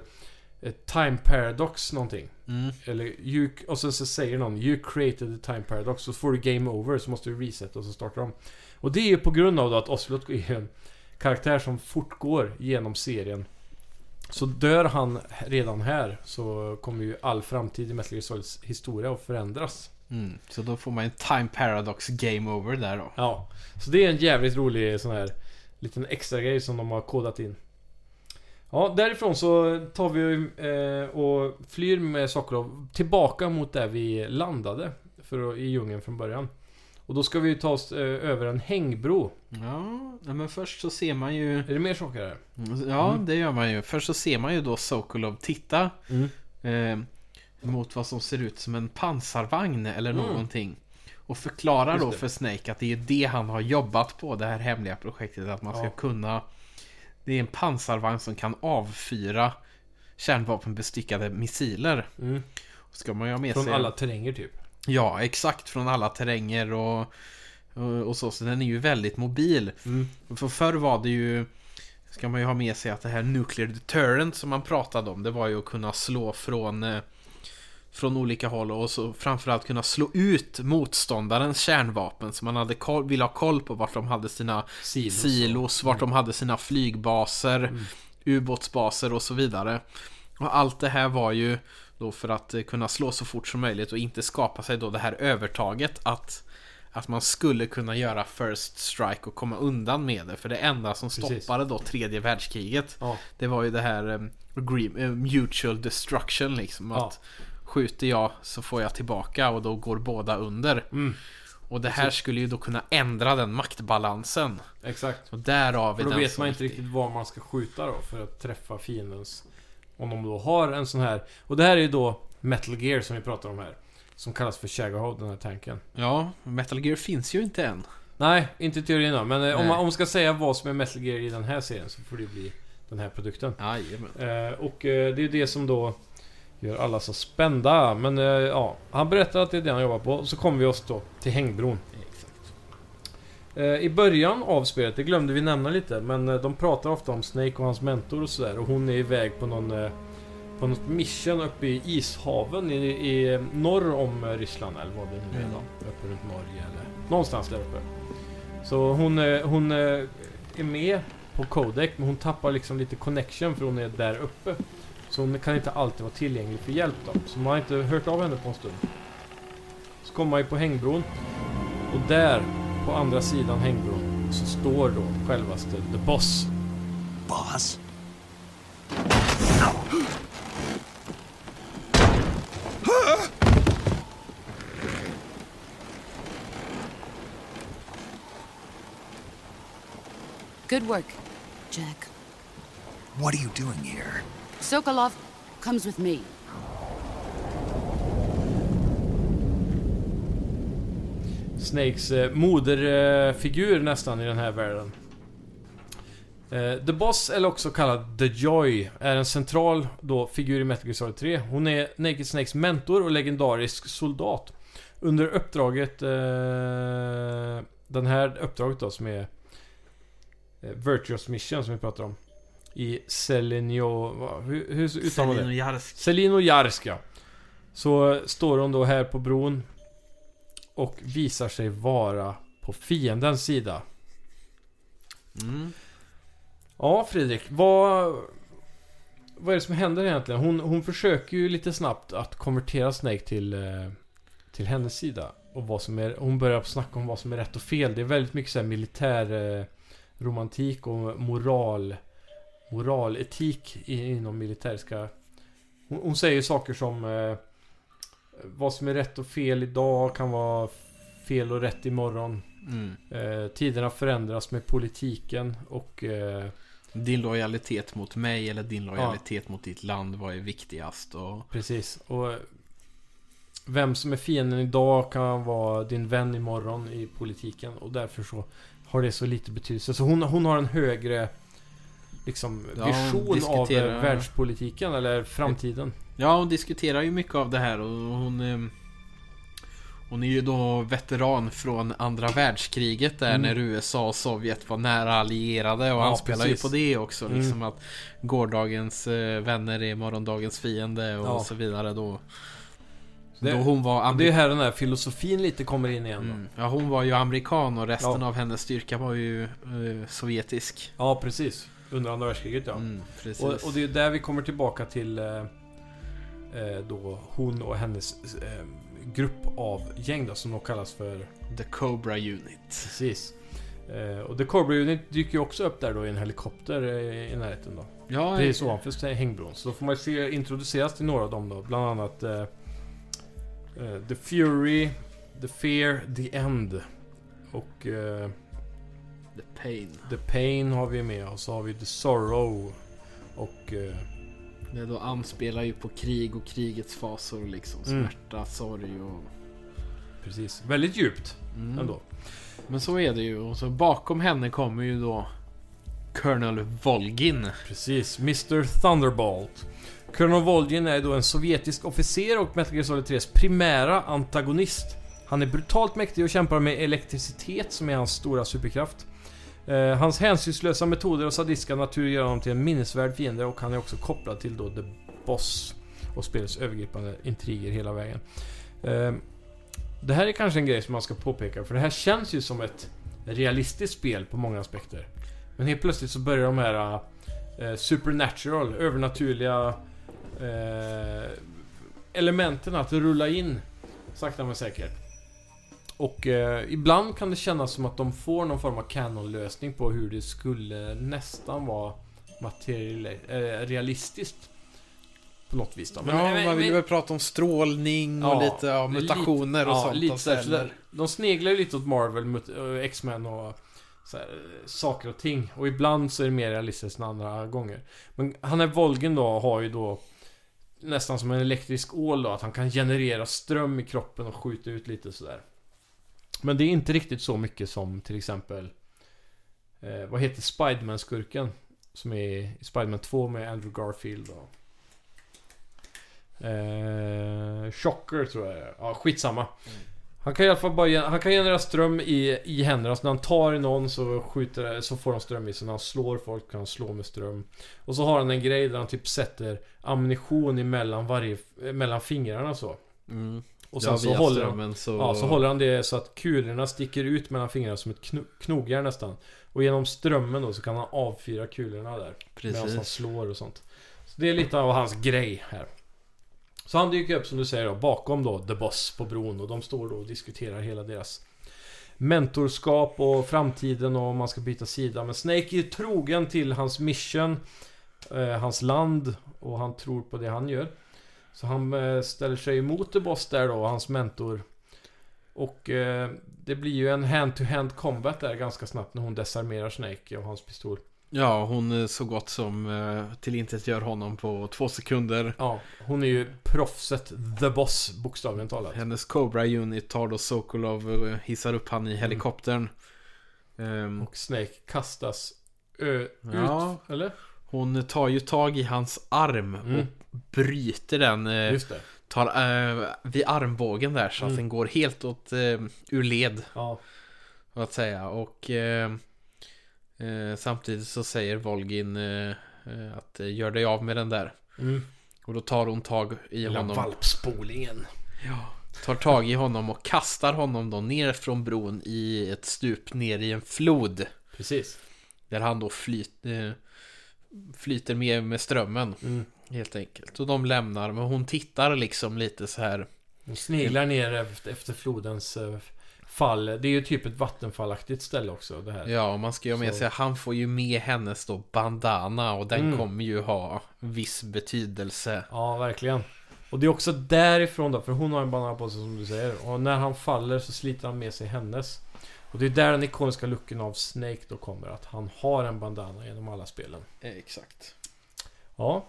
eh, time paradox någonting. Mm. Eller you, och så, så säger någon You created the time paradox. Så får du game over. Så måste du reset och så startar de. Och det är ju på grund av då att Ocelot är en karaktär som fortgår genom serien. Så dör han redan här så kommer ju all framtid i Metal Gear Solids historia att förändras. Mm. Så då får man en time paradox game over där då. Ja, så det är en jävligt rolig sån här liten extra grej som de har kodat in. Ja, därifrån så tar vi eh, och flyr med Sokolov tillbaka mot där vi landade för i djungeln från början. Och då ska vi ta oss eh, över en hängbro. Ja, men först så ser man ju... Är det mer saker här? Ja, Mm. det gör man ju. Först så ser man ju då Sokolov titta Mm. eh, mot vad som ser ut som en pansarvagn eller Mm. någonting. Och förklarar då för Snake att det är det han har jobbat på, det här hemliga projektet. Att man ska Ja. kunna... Det är en pansarvagn som kan avfyra kärnvapenbestyckade missiler. Mm. Ska man ju ha med Från sig... alla terränger typ. Ja, exakt. Från alla terränger och, och, och så. Så den är ju väldigt mobil. Mm. För förr var det ju... Ska man ju ha med sig att det här nuclear deterrent som man pratade om. Det var ju att kunna slå från... Från olika håll och så framförallt kunna slå ut motståndarens kärnvapen. Så man hade koll, ville ha koll på vart de hade sina Silos. silos, vart de hade sina flygbaser, ubåtsbaser och så vidare. Och allt det här var ju då för att eh, kunna slå så fort som möjligt och inte skapa sig då det här övertaget att att man skulle kunna göra first strike och komma undan med det. För det enda som stoppade då tredje världskriget Ja. Det var ju det här eh, mutual destruction liksom. Ja. Skjuter jag så får jag tillbaka och då går båda under. Mm. Och det här skulle ju då kunna ändra den maktbalansen. Exakt. Och därav För då vet man inte riktigt var man ska skjuta då för att träffa fiendens... Om de då har en sån här... Och det här är ju då Metal Gear som vi pratar om här. Som kallas för Shagahod, den här tanken. Ja, Metal Gear finns ju inte än. Nej, inte i teorin då. Men eh, om man, om man ska säga vad som är Metal Gear i den här serien så får det bli den här produkten. Jajamän. Eh, och eh, det är det som då gör alla så spända. Men eh, ja, han berättar att det är det han jobbar på. Så kommer vi oss då till hängbron. Exakt. Eh, I början av spelet, det glömde vi nämna lite, men eh, de pratar ofta om Snake och hans mentor och sådär. Och hon är iväg på någon... eh, På något mission uppe i ishaven i, i eh, norr om eh, Ryssland eller vad det nu är Mm. då. Uppe runt Norge eller någonstans där uppe. Så hon, hon är med på Codec men hon tappar liksom lite connection för hon är där uppe. Så hon kan inte alltid vara tillgänglig för hjälp då. Så man har inte hört av henne på en stund. Så kommer man ju på hängbron. Och där, på andra sidan hängbron, så står då självaste The Boss. Boss? Good work, Jack. What are you doing here? Sokolov comes with me. Snakes eh, moderfigur nästan i den här världen. Eh, The Boss, eller också kallad The Joy, är en central då, figur i Metal Gear Solid 3. Hon är Naked Snakes mentor och legendarisk soldat. Under uppdraget... Eh, den här uppdraget då som är... Eh, Virtuous Mission som vi pratar om. I Selenio... vad- Hur, hur uttalar man det? Selinojarsk. Selino Jarska. Så står hon då här på bron och visar sig vara på fiendens sida. Mm. Ja, Fredrik. Vad... Vad är det som händer egentligen? Hon, hon försöker ju lite snabbt att konvertera Snake till, eh, till hennes sida. Och vad som är... Hon börjar snacka om vad som är rätt och fel. Det är väldigt mycket så här militär eh, romantik och moral... Moraletik inom militäriska... Hon, hon säger saker som... Eh, vad som är rätt och fel idag kan vara fel och rätt imorgon. Mm. Eh, tiderna förändras med politiken och... Eh, Din lojalitet mot mig eller din lojalitet mot ditt land, vad är viktigast? Och... Precis. Och vem som är fienden idag kan vara din vän imorgon i politiken. Och därför så har det så lite betydelse. Så hon, hon har en högre liksom Ja, vision av eh, världspolitiken eller framtiden. Ja, hon diskuterar ju mycket av det här och hon... ehm, Hon är ju då veteran från andra världskriget där Mm. när USA och Sovjet var nära allierade och Ja, han spelar ju precis. på det också. Mm. Liksom att gårdagens eh, vänner är morgondagens fiende och Ja. så vidare då. Det- då hon var det är här den här filosofin lite kommer in igen. Mm. Ja, hon var ju amerikan och resten Ja. av hennes styrka var ju eh, sovjetisk. Ja, precis. Under andra världskriget ja. Mm. Och, och det är där vi kommer tillbaka till eh, eh, då hon och hennes eh, grupp av gäng då, som då kallas för The Cobra Unit. Precis. Eh, och The Cobra Unit dyker ju också upp där då i en helikopter eh, i närheten då. Ja, Precis ovanför hängbron. Så då får man se introduceras till några av dem då. Bland annat eh, The Fury, The Fear, The End. Och The Pain. The Pain har vi med och så har vi The Sorrow. Och eh, Det då anspelar ju på krig och krigets fasor liksom. Mm. Smärta, sorg och... precis, väldigt djupt Mm. ändå. Men så är det ju. Och så bakom henne kommer ju då Colonel Volgin. Precis, Mr Thunderbolt. Colonel Volgin är då en sovjetisk officer och Metal Gear Solid 3s primära antagonist. Han är brutalt mäktig och kämpar med elektricitet som är hans stora superkraft. Eh, hans hänsynslösa metoder och sadistiska natur gör honom till en minnesvärd fiende och han är också kopplad till då The Boss och spelets övergripande intriger hela vägen. Eh, det här är kanske en grej som man ska påpeka för det här känns ju som ett realistiskt spel på många aspekter. Men helt plötsligt så börjar de här eh, supernatural, övernaturliga eh, elementen att rulla in sakta men säkert. Och eh, ibland kan det kännas som att de får någon form av canon-lösning på hur det skulle nästan vara materiell, eh, realistiskt. På något vis då. ja, man vill ju väl prata om strålning och Ja, lite ja, mutationer och ja, sånt. Lite av så där, de sneglar ju lite åt Marvel, X-Men och så här, saker och ting. Och ibland så är det mer realistiskt än andra gånger. Men han är Volgen då, har ju då nästan som en elektrisk ål då, att han kan generera ström i kroppen och skjuta ut lite sådär. Men det är inte riktigt så mycket som till exempel eh, Vad heter Spiderman-skurken? Som är i Spiderman 2 med Andrew Garfield och Eh, Shocker tror jag. Ja, skitsamma. Han kan i alla fall bara han kan generera ström i, i händerna. Så när han tar i någon så skjuter så får han ström i sig. När han slår folk kan han slå med ström. Och så har han en grej där han typ sätter ammunition emellan varje, eh, mellan fingrarna så. Mm. Och sen ja, så håller han, så... ja, så håller han det så att kulorna sticker ut mellan fingrarna som ett kno, knogjärn nästan. Och genom strömmen då så kan han avfyra kulorna där. Medan han Precis. slår och sånt. Så det är lite av hans grej här. Så han dyker upp som du säger då, bakom då The Boss på bron och de står då och diskuterar hela deras mentorskap och framtiden och om man ska byta sida. Men Snake är trogen till hans mission, eh, hans land och han tror på det han gör. Så han eh, ställer sig emot The Boss där då, hans mentor. Och eh, det blir ju en hand-to-hand combat där ganska snabbt när hon desarmerar Snake och hans pistol. Ja, hon eh, så gott som eh, tillintetgör honom på två sekunder. Ja, hon är ju proffset The Boss bokstavligen talat. Hennes Cobra Unit tar då Sokolov och hissar upp han i helikoptern. Ehm, Och Snake kastas ö, Ja. ut, eller? hon tar ju tag i hans arm Mm. och bryter den. Eh, Just det. tar eh, vid armbågen där så Mm. att den går helt åt eh, ur led. Ja. Så att säga. Och eh, eh, samtidigt så säger Volgin eh, eh, att gör dig av med den där. Mm. Och då tar hon tag i Hela honom. valpspolingen. Tar tag i honom och kastar honom då ner från bron i ett stup ner i en flod. Precis. Där han då flyt, eh, flyter med med strömmen. Mm. Helt enkelt. Och de lämnar. Men hon tittar liksom lite så här. Hon sneglar ner efter, flodens eh, fall. Det är ju typ ett vattenfallaktigt ställe också det här. Ja, man ska ju med sig. Han får ju med hennes då bandana. Och den Mm. kommer ju ha viss betydelse. Ja, verkligen. Och det är också därifrån då, för hon har en bandana på sig som du säger. Och när han faller så sliter han med sig hennes. Och det är där den ikoniska looken av Snake då kommer. Att han har en bandana genom alla spelen. Exakt. Ja.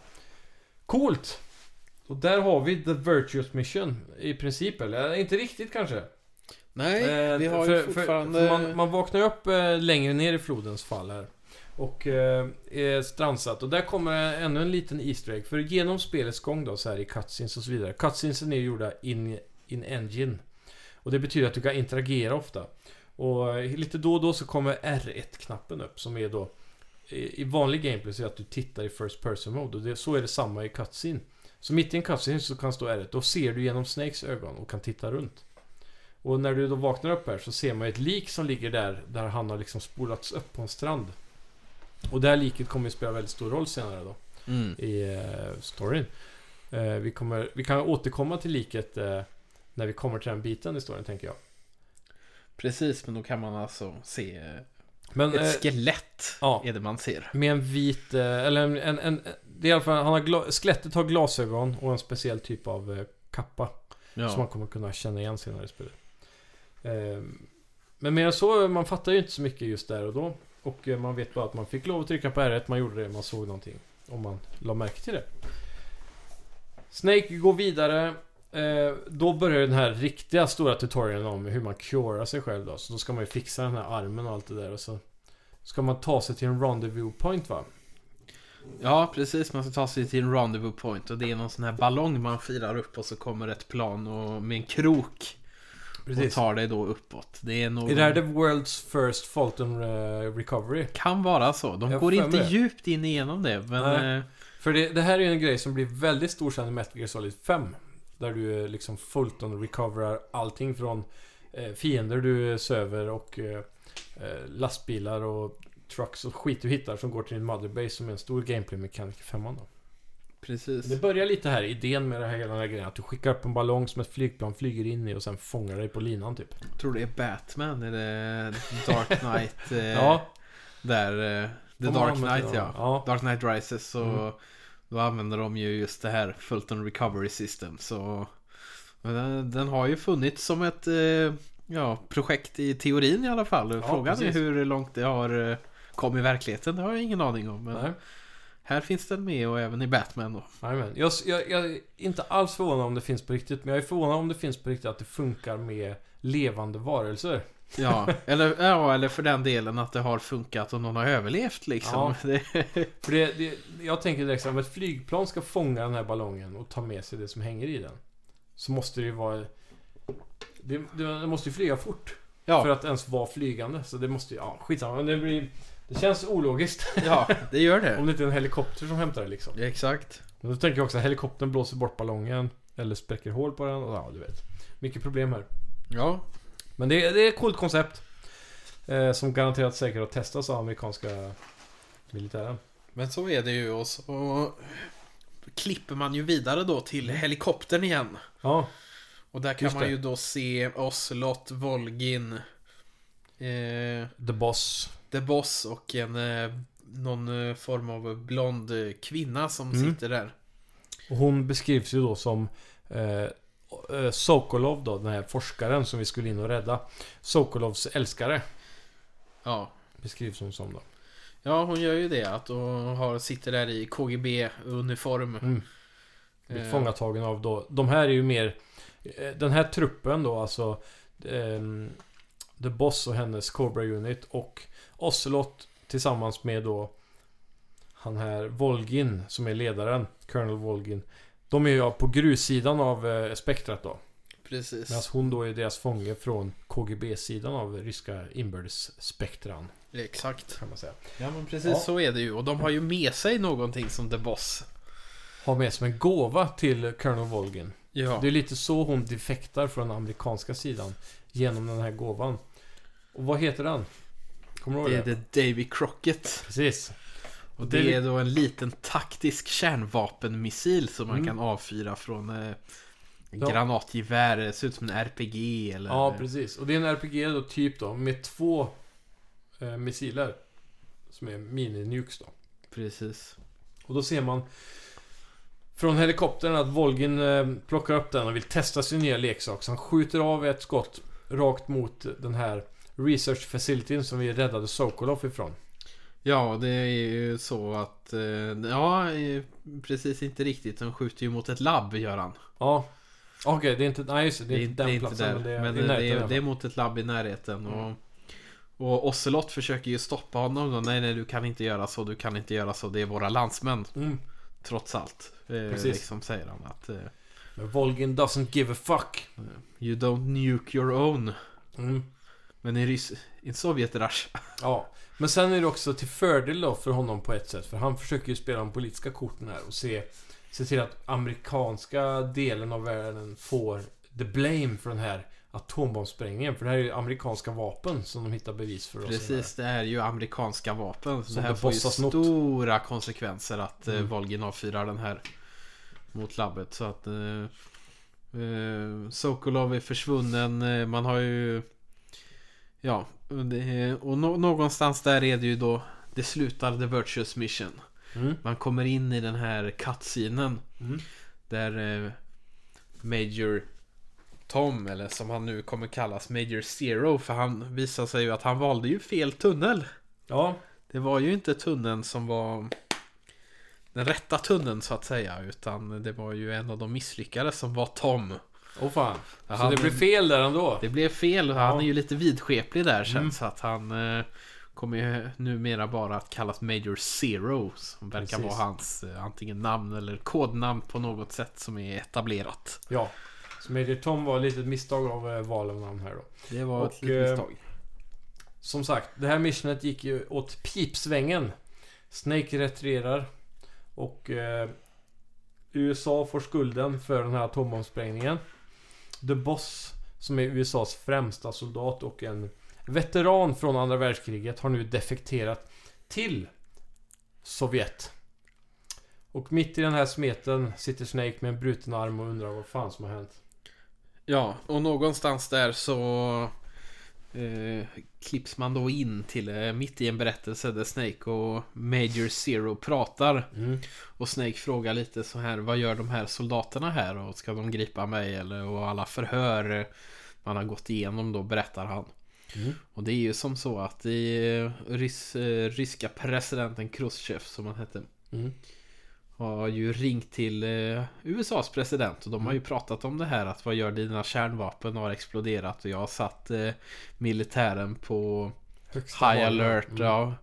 Coolt! Och där har vi The Virtuous Mission i princip, eller? Inte riktigt kanske. Nej, Eh, vi har för- ju för- fortfarande... för man, man vaknar upp eh, längre ner i flodens fall här. Och eh, är strandsatt. Och där kommer ännu en liten Easter egg. För genom spelets gång då, så här i cutscenes och så vidare. Cutscenesen är gjorda in, in engine. Och det betyder att du kan interagera ofta. Och eh, lite då och då så kommer R1-knappen upp som är då i vanlig gameplay så är att du tittar i First Person Mode och det, så är det samma i cutscene. Så mitt i en cutscene så kan stå R1, då ser du genom Snakes ögon och kan titta runt. Och när du då vaknar upp här så ser man ett lik som ligger där, där han har liksom spolats upp på en strand. Och det här liket kommer ju spela väldigt stor roll senare då Mm. i eh, storyn. Eh, vi, kommer, vi kan återkomma till liket eh, när vi kommer till den biten i storyn tänker jag. Precis, men då kan man alltså se Men ett eh, skelett. ja. Är det man ser. med en vit, eh, eller en, en, en det är i alla fall, han har gla, skelettet har glasögon och en speciell typ av eh, kappa. Som man Ja. kommer kunna känna igen senare i spelet. Eh, men mer än så, man fattar ju inte så mycket just där och då. Och man vet bara att man fick lov att trycka på R1, man gjorde det, man såg någonting. Om man la märke till det. Snake går vidare. Eh, då börjar den här riktiga stora tutorialen om hur man curar sig själv då. Så då ska man ju fixa den här armen och allt det där och så ska man ta sig till en rendezvous point va? ja, precis. Man ska ta sig till en rendezvous point och det är någon sån här ballong man firar upp och så kommer ett plan och med en krok och tar dig då uppåt. Det är nog... Är det här the world's first Fulton eh, recovery? Kan vara så. De Jag går inte det. djupt in igenom det. Men Nej. eh, För det, det här är ju en grej som blir väldigt stor sen i Metal Gear Solid 5. Där du liksom Fulton recoverar allting från eh, fiender du söver och eh, eh, lastbilar och trucks och skit du hittar som går till din motherbase som är en stor gameplay mekanik i 5 då. precis. Det börjar lite här, idén med det här hela den här grejen. Att du skickar upp en ballong som ett flygplan flyger in i och sen fångar dig på linan typ. Jag tror det är Batman. Det Dark Knight? Eh, Ja. Där... Eh, The Dark Knight ja. Ja. Dark Knight Rises. Så Mm. Då använder de ju just det här Fulton Recovery System. Så den, den har ju funnits som ett eh, ja, projekt i teorin i alla fall. Ja, Frågan precis. är hur långt det har eh, kommit i verkligheten. Det har jag ingen aning om. Men Nej. här finns den med och även i Batman då. Jajamän. Jag, jag, jag är inte alls förvånad om det finns på riktigt. Men jag är förvånad om det finns på riktigt att det funkar med levande varelser. Ja, eller, ja, eller för den delen att det har funkat och någon har överlevt liksom. Det, För det, det, jag tänker direkt om ett flygplan ska fånga den här ballongen och ta med sig det som hänger i den. Så måste det ju vara... Det, det, det måste ju flyga fort. Ja. För att ens vara flygande. Så det måste ju... Ja, skitsamma. Men det blir... Det känns ologiskt. ja, det gör det. om det inte är en helikopter som hämtar det liksom. Ja, exakt. Men då tänker jag också att helikoptern blåser bort ballongen. Eller spräcker hål på den. Och, ja, du vet. Mycket problem här. Ja, Men det, det är ett coolt koncept. Eh, som garanterat säkert har testats av amerikanska militären. men så är det ju och så klipper man ju vidare då till helikoptern igen. Ja, Och där kan man ju då se Ocelot, Volgin, eh, The Boss. The Boss och en eh, någon eh, form av blond kvinna som Mm. sitter där. Och hon beskrivs ju då som eh, Sokolov då, den här forskaren som vi skulle in och rädda. Sokolovs älskare Ja. beskrivs hon som då. Ja, hon gör ju det. Att hon har, sitter där i KGB-uniform. Mm. Blir Eh. fångatagen av då. De här är ju mer... eh, Den här truppen då, alltså... ehm, The Boss och hennes Cobra Unit och Ocelot tillsammans med då han här Volgin som är ledaren, Colonel Volgin. De är ju på grussidan av eh, spektrat då. Precis. Medan hon då är deras fånge från KGB-sidan av ryska inbördesspektran. Exakt. Kan man säga. Ja, men precis Ja. så är det ju. Och de har ju med sig någonting som The Boss. Har med som en gåva till Colonel Volgin. Ja. Det är lite så hon defektar från den amerikanska sidan. Genom den här gåvan. Och vad heter den? Kommer du ihåg Det det? är The Davy Crockett. Precis. Och Det det är då en liten taktisk kärnvapenmissil som man Mm. kan avfyra från eh, Ja. granatgevär. Det ser ut som en RPG eller... Ja, precis. Och det är en RPG då, typ då, med två eh, missiler. Som är mini-nukes då. Precis. Och då ser man från helikoptern att Volgin eh, plockar upp den och vill testa sin nya leksak. Så han skjuter av ett skott rakt mot den här research facilityn som vi räddade Sokolov ifrån. Ja, det är ju så att... Eh, ja, precis inte riktigt. Den skjuter ju mot ett labb, gör han. Ja. Okej, det är inte... Nej, just det. Det är inte den platsen. där. men det är, men det, i är, det är mot ett labb i närheten. Mm. Och, och Ocelot försöker ju stoppa honom. Då. Nej, nej, du kan inte göra så. Du kan inte göra så. Det är våra landsmän. Mm. Trots allt. Eh, Precis. liksom säger han att... Eh, Men Volgin doesn't give a fuck. You don't nuke your own. Mm. Men i, Rys- i Sovjet Russia. Ja. Men sen är det också till fördel då för honom på ett sätt. För han försöker ju spela de politiska korten här och se, se till att amerikanska delen av världen får the blame för den här atombombsprängningen. För det här är ju amerikanska vapen som de hittar bevis för. Precis, det är ju amerikanska vapen. Så det här får ju stora konsekvenser att eh, Mm. Volgin avfyrar den här mot labbet. Så att eh, eh, Sokolov är försvunnen. Eh, Man har ju... Ja, och det, och nå- någonstans där är det ju då det slutar The Virtuous Mission. Mm. Man kommer in i den här cutscenen. Mm. Där eh, Major Tom, eller som han nu kommer kallas, Major Zero. För han visar sig ju att han valde ju fel tunnel. Ja, Det var ju inte tunneln som var den rätta tunneln så att säga. Utan det var ju en av de misslyckade som var Tom. Åh fan. Ja, Så han- det blev fel där ändå? Det blev fel. Han är ju lite vidskeplig där sen. Mm. Så att han eh, kommer ju numera bara att kallas Major Zero. Som verkar Precis. vara hans eh, antingen namn eller kodnamn på något sätt som är etablerat. Ja. Så Major Tom var lite ett misstag av eh, val av namn här då. Det var Och, ett litet eh, misstag. Som sagt, det här missionet gick ju åt pipsvängen. Snake retirerar. Och eh, USA får skulden för den här atombombsprängningen. The Boss, som är USAs främsta soldat och en veteran från andra världskriget, har nu defekterat till Sovjet. Och mitt i den här smeten sitter Snake med en bruten arm och undrar vad fan som har hänt. Ja, och någonstans där så eh, klipps man då in till eh, mitt i en berättelse där Snake och Major Zero pratar. Mm. Och Snake frågar lite så här, vad gör de här soldaterna här och ska de gripa mig eller och alla förhör eh, man har gått igenom då berättar han. Mm. Och det är ju som så att i rys, ryska presidenten Khrushchev som han hette Mm. Har ju ringt till eh, USAs president och de har ju pratat om det här att vad gör dina kärnvapen har exploderat och jag har satt eh, militären på Högsta high varning. alert. Mm. Ja,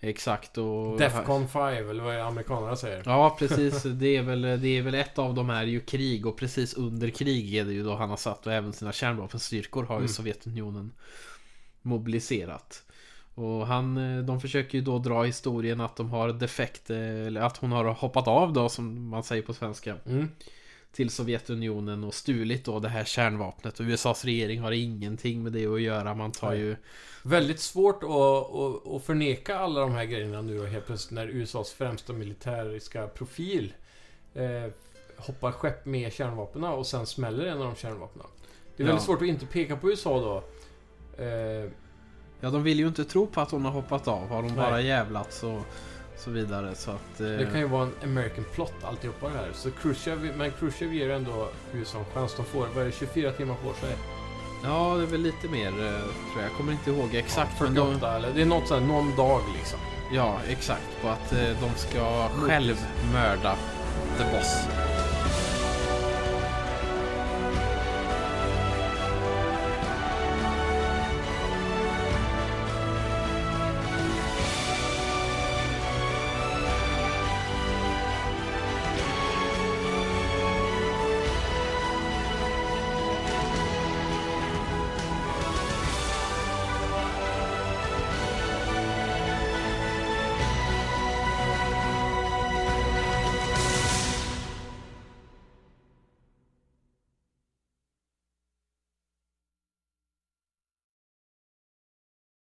exakt. Och Defcon 5 eller vad amerikanerna säger? Ja, precis. Det är, väl, det är väl ett av de här är ju krig och precis under krig är det ju då han har satt och även sina kärnvapenstyrkor har ju Mm. Sovjetunionen mobiliserat. Och han, eh, de försöker ju då dra historien att de har defekt, eh, eller att hon har hoppat av då som man säger på svenska. Mm. Till Sovjetunionen och stulit då det här kärnvapnet. Och USAs regering har ingenting med det att göra. Man tar ju... Väldigt svårt att, att, att förneka alla de här grejerna nu och helt plötsligt när USAs främsta militäriska profil eh, hoppar skepp med kärnvapnen och sen smäller en av de kärnvapnen. Det är väldigt Ja. svårt att inte peka på USA då. Eh, Ja, de vill ju inte tro på att hon har hoppat av. Har de bara Nej. jävlats och så vidare. Så att... eh, det kan ju vara en American plot alltihopa det här. Så Khrushchev, men Khrushchev ger ändå USA en chans. De får, vad är det, 24 timmar på sig? Ja, det är väl lite mer eh, tror jag. Jag kommer inte ihåg exakt. Ja, men de, 48 eller det är något sånt, någon dag liksom. ja, exakt. På att eh, de ska själv mörda The Boss.